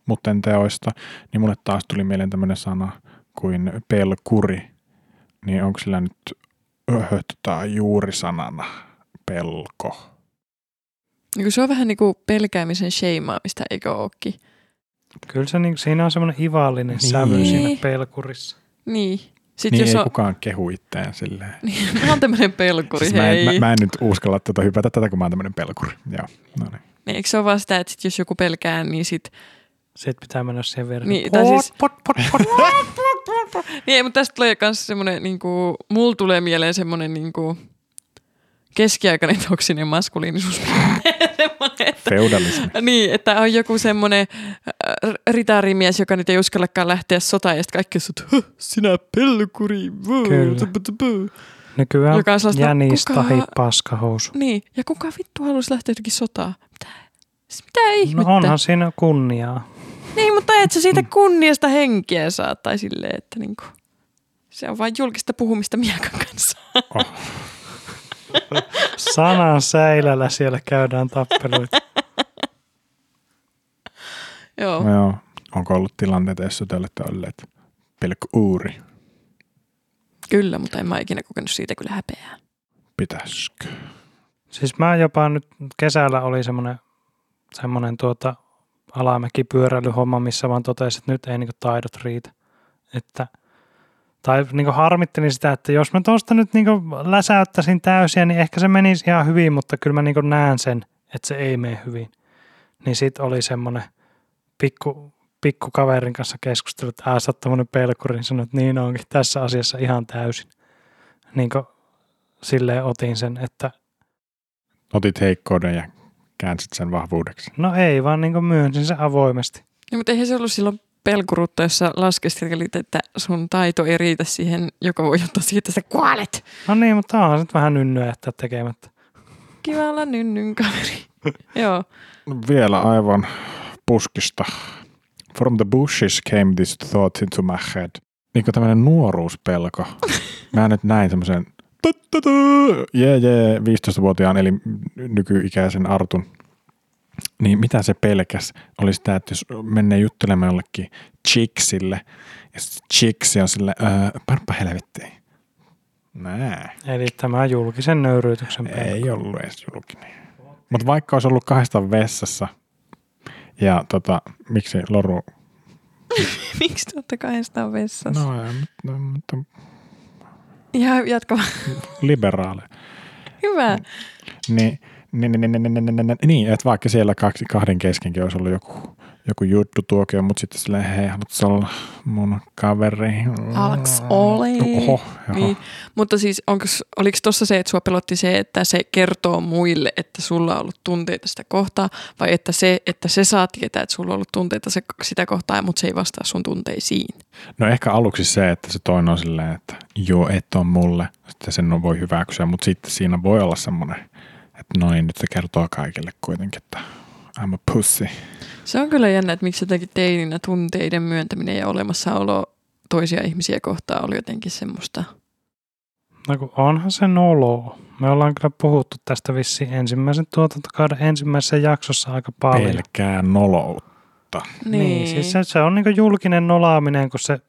mutta en teoista. Niin mulle taas tuli mieleen tämmöinen sana kuin pelkuri. Niin onko sillä nyt öhöttää juurisanana pelko? Niin se on vähän niin kuin pelkäämisen sheimaamista, eikö ookin? Kyllä se, niin, siinä on semmoinen ivallinen Niin. sävy siinä Niin. pelkurissa. Niin. Sitten Niin jos ei on, kukaan kehu itseään silleen. niin, mä oon tämmönen pelkuri, Siis mä, en, hei. mä, mä, en nyt uskalla tätä hypätä tätä, kun mä oon tämmöinen pelkuri. Joo, no niin. Niin, eikö se ole vaan sitä, että sit jos joku pelkää, niin sit... Sitten pitää mennä siihen viereen. Niin, tai siis- Niin, ei, mutta tästä tulee myös semmoinen, niin kuin, mulla tulee mieleen semmoinen niin kuin, keskiaikainen toksinen maskuliinisuus. semmoinen, että, Feudalismi. niin, että on joku semmoinen äh, ritarimies, joka nyt ei uskallakaan lähteä sotaan, ja sitten kaikki on että "Höh, sinä pelkuri. vuu, Kyllä. tupu, tupu." Nykyään Joka on sellaista, jänis kuka- tahi paskahousu. Niin, ja kuka vittu haluaisi lähteä jotenkin sotaan? Mitä? Mitä ihmettä? No onhan siinä kunniaa. Niin, mutta et sä siitä kunniasta henkiä saa, tai silleen, että niinku, se on vain julkista puhumista miekan kanssa. Oh. Sanan säilällä siellä käydään tappeluita. Joo. No joo. Onko ollut tilanteita, joissa te olette olleet pelkkuuri? Kyllä, mutta en mä ikinä kokenut siitä kyllä häpeää. Pitäisikö? Siis mä jopa nyt kesällä oli semmoinen, semmoinen tuota alamäkipyöräilyhomma, missä vaan totesin, että nyt ei niinku taidot riitä. Että, tai niinku harmittelin sitä, että jos mä tuosta nyt niinku läsäyttäisin täysiä, niin ehkä se menisi ihan hyvin, mutta kyllä mä niinku näen sen, että se ei mene hyvin. Niin sit oli semmoinen pikku, pikku kaverin kanssa keskustelu, että sä oot tämmönen pelkuri, niin sanoin, että niin onkin tässä asiassa ihan täysin. Niin silleen otin sen, että Otit heikkouden ja käänsit sen vahvuudeksi. No ei, vaan niin myönsin se avoimesti. No, mutta eihän se ollut silloin pelkurutta, jossa laskeskelit, että sun taito ei riitä siihen, joka voi johtaa siihen, että sä kuolet. No niin, mutta se nyt vähän nynnyä jättää tekemättä. Kiva olla nynnyn kaveri. Joo. Vielä aivan puskista. From the bushes came this thought into my head. Niin kuin tämmöinen nuoruuspelko. Mä nyt näin semmoisen jee jee 15-vuotiaan eli nykyikäisen Artun. Niin mitä se pelkäs oli sitä, että jos menee juttelemaan jollekin chicksille, ja chicksi on sille, öö, parpa helvettiin. Nää. Eli tämä julkisen nöyryytyksen pelko. Ei ollut edes julkinen. Mutta vaikka olisi ollut kahdesta vessassa, ja tota, miksi Loru... Miksi te olette kahdestaan vessassa? No, no mutta Ihan jatka vaan. liberaaleja. Hyvä. Niin, niin, niin, niin, niin, niin, niin, niin, että vaikka siellä kaksi, kahden keskenkin olisi ollut joku, joku juttu tuokio, mutta sitten silleen, hei, haluatko olla mun kaveri? Alks ole. Oho, Niin. Mutta siis onks, oliko tuossa se, että sua pelotti se, että se kertoo muille, että sulla on ollut tunteita sitä kohtaa, vai että se, että se saa tietää, että sulla on ollut tunteita se, sitä kohtaa, mutta se ei vastaa sun tunteisiin? No ehkä aluksi se, että se toinen on silleen, että joo, et on mulle, sitten sen voi hyväksyä, mutta sitten siinä voi olla semmoinen, että no niin, nyt se kertoo kaikille kuitenkin, että I'm a pussy. Se on kyllä jännä, että miksi jotenkin teininä tunteiden myöntäminen ja olemassaolo toisia ihmisiä kohtaan oli jotenkin semmoista. No kun onhan se nolo. Me ollaan kyllä puhuttu tästä vissiin ensimmäisen tuotantokauden ensimmäisessä jaksossa aika paljon. Pelkää noloutta. Niin, Niin, siis se, se on niin julkinen nolaaminen, kun se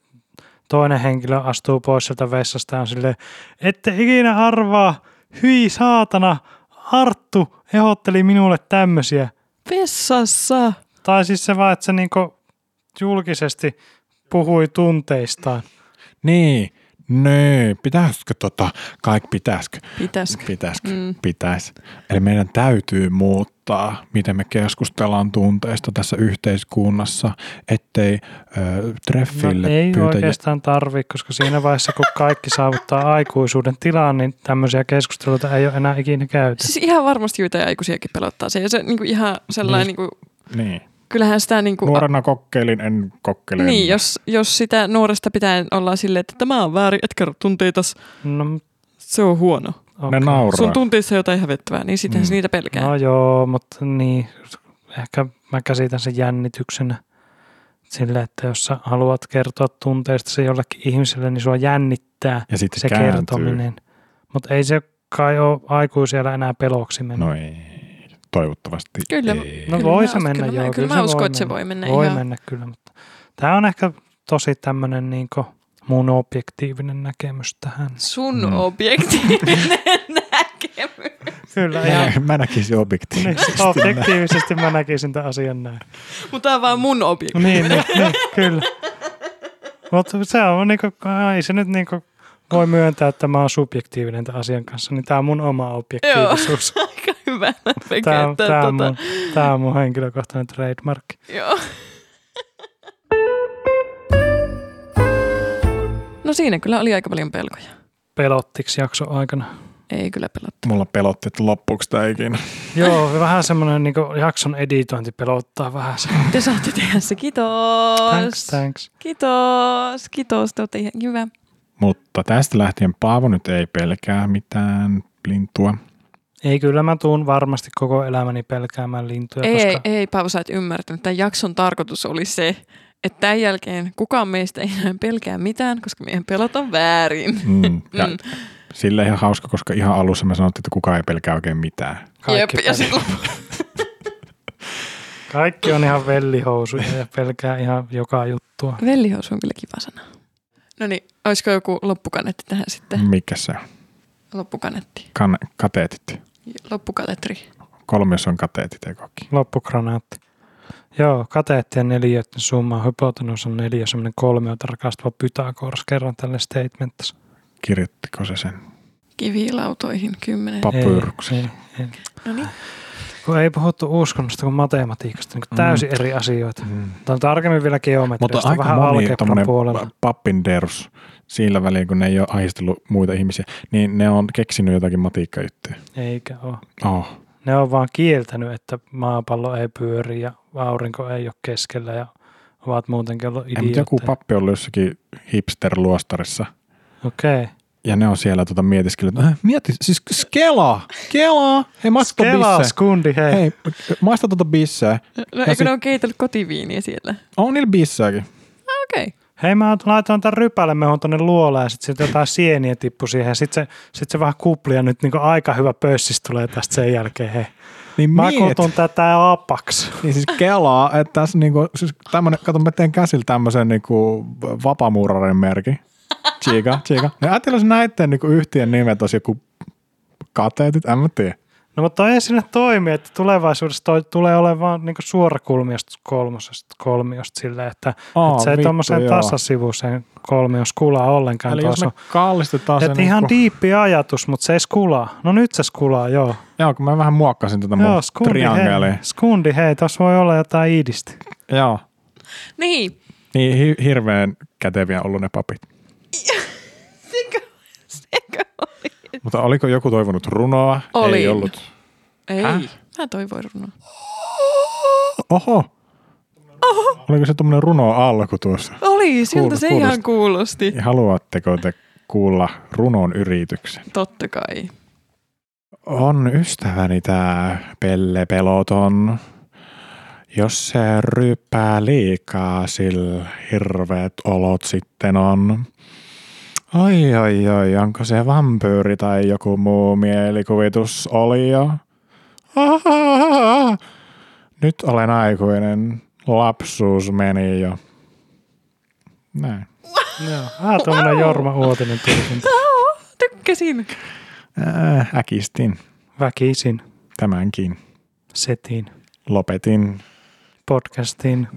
toinen henkilö astuu pois sieltä vessasta ja on silleen, ette ikinä arvaa, hyi saatana, Arttu ehdotteli minulle tämmöisiä. Vessassa. Tai siis se vaan, että se niinku julkisesti puhui tunteistaan. Niin, nee, pitäisikö tota, kaikki pitäisikö? Pitäisikö? Pitäisikö? Mm. Pitäis. Eli meidän täytyy muuttaa, miten me keskustellaan tunteista tässä yhteiskunnassa, ettei ö, treffille no, ei pyytä... oikeastaan tarvi, koska siinä vaiheessa, kun kaikki saavuttaa aikuisuuden tilaan, niin tämmöisiä keskusteluita ei ole enää ikinä käyty. Siis ihan varmasti joitain aikuisiakin pelottaa se. Ja se niinku ihan sellainen, Niin. niinku, Niin. Kyllähän sitä niinku, Nuorena kokeilin, en kokeile. Niin, jos, jos sitä nuoresta pitää olla silleen, että tämä on väärin, et kerro tunteitas, No, se on huono. Ne okay. nauraa. Sun tunteissa on jotain hävettävää, niin sitten Mm. se niitä pelkää. No joo, mutta niin, ehkä mä käsitän sen jännityksenä. Sille, että jos sä haluat kertoa tunteista se jollekin ihmiselle, niin sua jännittää ja sitten se kääntyy. kertominen. Mutta ei se kai ole aikuisella enää peloksi mennä. No ei, toivottavasti Kyllä. ei. No Kyllä voi mä se mennä, kyllä mä- joo. kyllä mä se uskon, voi että se mennä. voi mennä Voi ihan- mennä kyllä, mutta tämä on ehkä tosi tämmöinen niin mun objektiivinen näkemys tähän. Sun Mm. objektiivinen näkemys. Kyllä, Mä, mä näkisin objektiivisesti. niin, objektiivisesti mä näkisin tämän asian näin. Mutta tämä on vaan mun Niin, objektiivinen. niin, niin kyllä. Mutta se on niinku, ei se nyt niinku voi myöntää, että mä oon subjektiivinen tämän asian kanssa, niin tämä on mun oma objektiivisuus. Aika hyvä Tämä on, tämä, tää on, tota, mun, tää on mun henkilökohtainen trademark. Joo. No siinä kyllä oli aika paljon pelkoja. Pelottiksi jakso aikana. Ei kyllä pelottu. Mulla pelotti, että loppuuko tämä ikinä. Joo, vähän semmoinen niinku jakson editointi pelottaa vähän. se. Te saatte tehdä se. Kiitos. Thanks, thanks. Kiitos. Kiitos. Te olette ihan hyvä. Mutta tästä lähtien Paavo nyt ei pelkää mitään lintua. Ei, kyllä mä tuun varmasti koko elämäni pelkäämään lintuja, Ei, koska ei, Paavo, sä et ymmärtänyt. Tämän jakson tarkoitus oli se, että tämän jälkeen kukaan meistä ei enää pelkää mitään, koska meidän pelot on väärin. Mm. Ja Mm. sille ihan hauska, koska ihan alussa me sanottiin, että kukaan ei pelkää oikein mitään. kaikki, Jep, ja silloin kaikki on ihan vellihousuja ja pelkää ihan joka juttua. vellihousu on kyllä kiva sana. No niin, olisiko joku loppukanetti tähän sitten? Mikä se on? Loppukanetti. Kan- kateetit. Loppukaletri. Kolmios on kateetit ekokin. Loppugranaatti. Joo, kateettien neliöiden summa hypotenus on neljä, semmoinen kolmiota rakastava Pythagoras kerran tälle statementissa. Kirjoittiko se sen? Kivilautoihin kymmenen. Pap- Papyruksen. Ei, ei, No niin. kun ei puhuttu uskonnosta kuin matematiikasta, niin kuin täysin Mm. eri asioita. Mm. Tämä on tarkemmin vielä Mutta geometriasta, aika vähän moni algebran puolella. pappinderus sillä välin, kun ne ei ole ahdistellut muita ihmisiä, niin ne on keksinyt jotakin matiikkajuttuja. Eikä ole. Oh. Ne on vaan kieltänyt, että maapallo ei pyöri ja aurinko ei ole keskellä ja ovat muutenkin ollut Ei, mutta joku idiootteja. pappi on ollut jossakin hipster-luostarissa. Okei. Ja ne on siellä tota mietiskellyt, äh, mieti, siis Kela, Kela, hei maista tota Skela, bisse. skundi, hei. hei. Maista tota bisseä. No eikö sit- ne ole keitellyt kotiviiniä siellä? On niillä bisseäkin. Okei. Okay. Hei, mä laitoin tämän rypälemehon tonne luolaan ja sitten sit jotain sieniä tippu siihen ja sitten se, sit se vähän kupli ja nyt niinku aika hyvä pössis tulee tästä sen jälkeen. Hei. Niin Mä miet, kutun tätä apaks. niin siis Kelaa, että tässä niinku, siis tämmönen, kato mä teen käsillä tämmöisen niinku vapamuurarin merkin. Chiga. Ja ajattelin, jos näiden niinku yhtiön nimet olisi joku kateetit, en mä tiedä. No mutta ei sinne toimi, että tulevaisuudessa toi tulee olemaan niinku suorakulmiosta kolmosesta kolmiosta silleen, että, Aa, että se ei tuommoiseen joo. tasasivuiseen kolmios kulaa ollenkaan. Eli jos me kallistetaan se Että ihan niinku, diippi ajatus, mutta se ei skulaa. No nyt se skulaa, joo. Joo, kun mä vähän muokkasin tätä mun joo, skundi triangelia. hei. Skundi hei, tuossa voi olla jotain iidistä. Joo. Niin. Niin hi- hirveän käteviä ollut ne papit. Sekö, sekö oli? Mutta oliko joku toivonut runoa? Ei Olin. ollut. Ei. Häh? Mä toivoin runoa. Oho. Oho. Oliko se tuommoinen runo alku tuossa? Oli, siltä Kuul- se kuulosti. ihan kuulosti. Haluatteko te kuulla runon yrityksen? Totta kai. On ystäväni tää Pelle Peloton. Jos se ryppää liikaa, sillä hirveät olot sitten on. Oi, oi, oi, onko se vampyyri tai joku muu mielikuvitus oli jo? Ahahaha. Nyt olen aikuinen. Lapsuus meni jo. Näin. Joo. Ah, tuommoinen Jorma Uotinen tulkinta. Oh, tykkäsin. Äh, äkistin Väkisin, tämänkin. setin, Lopetin podcastin.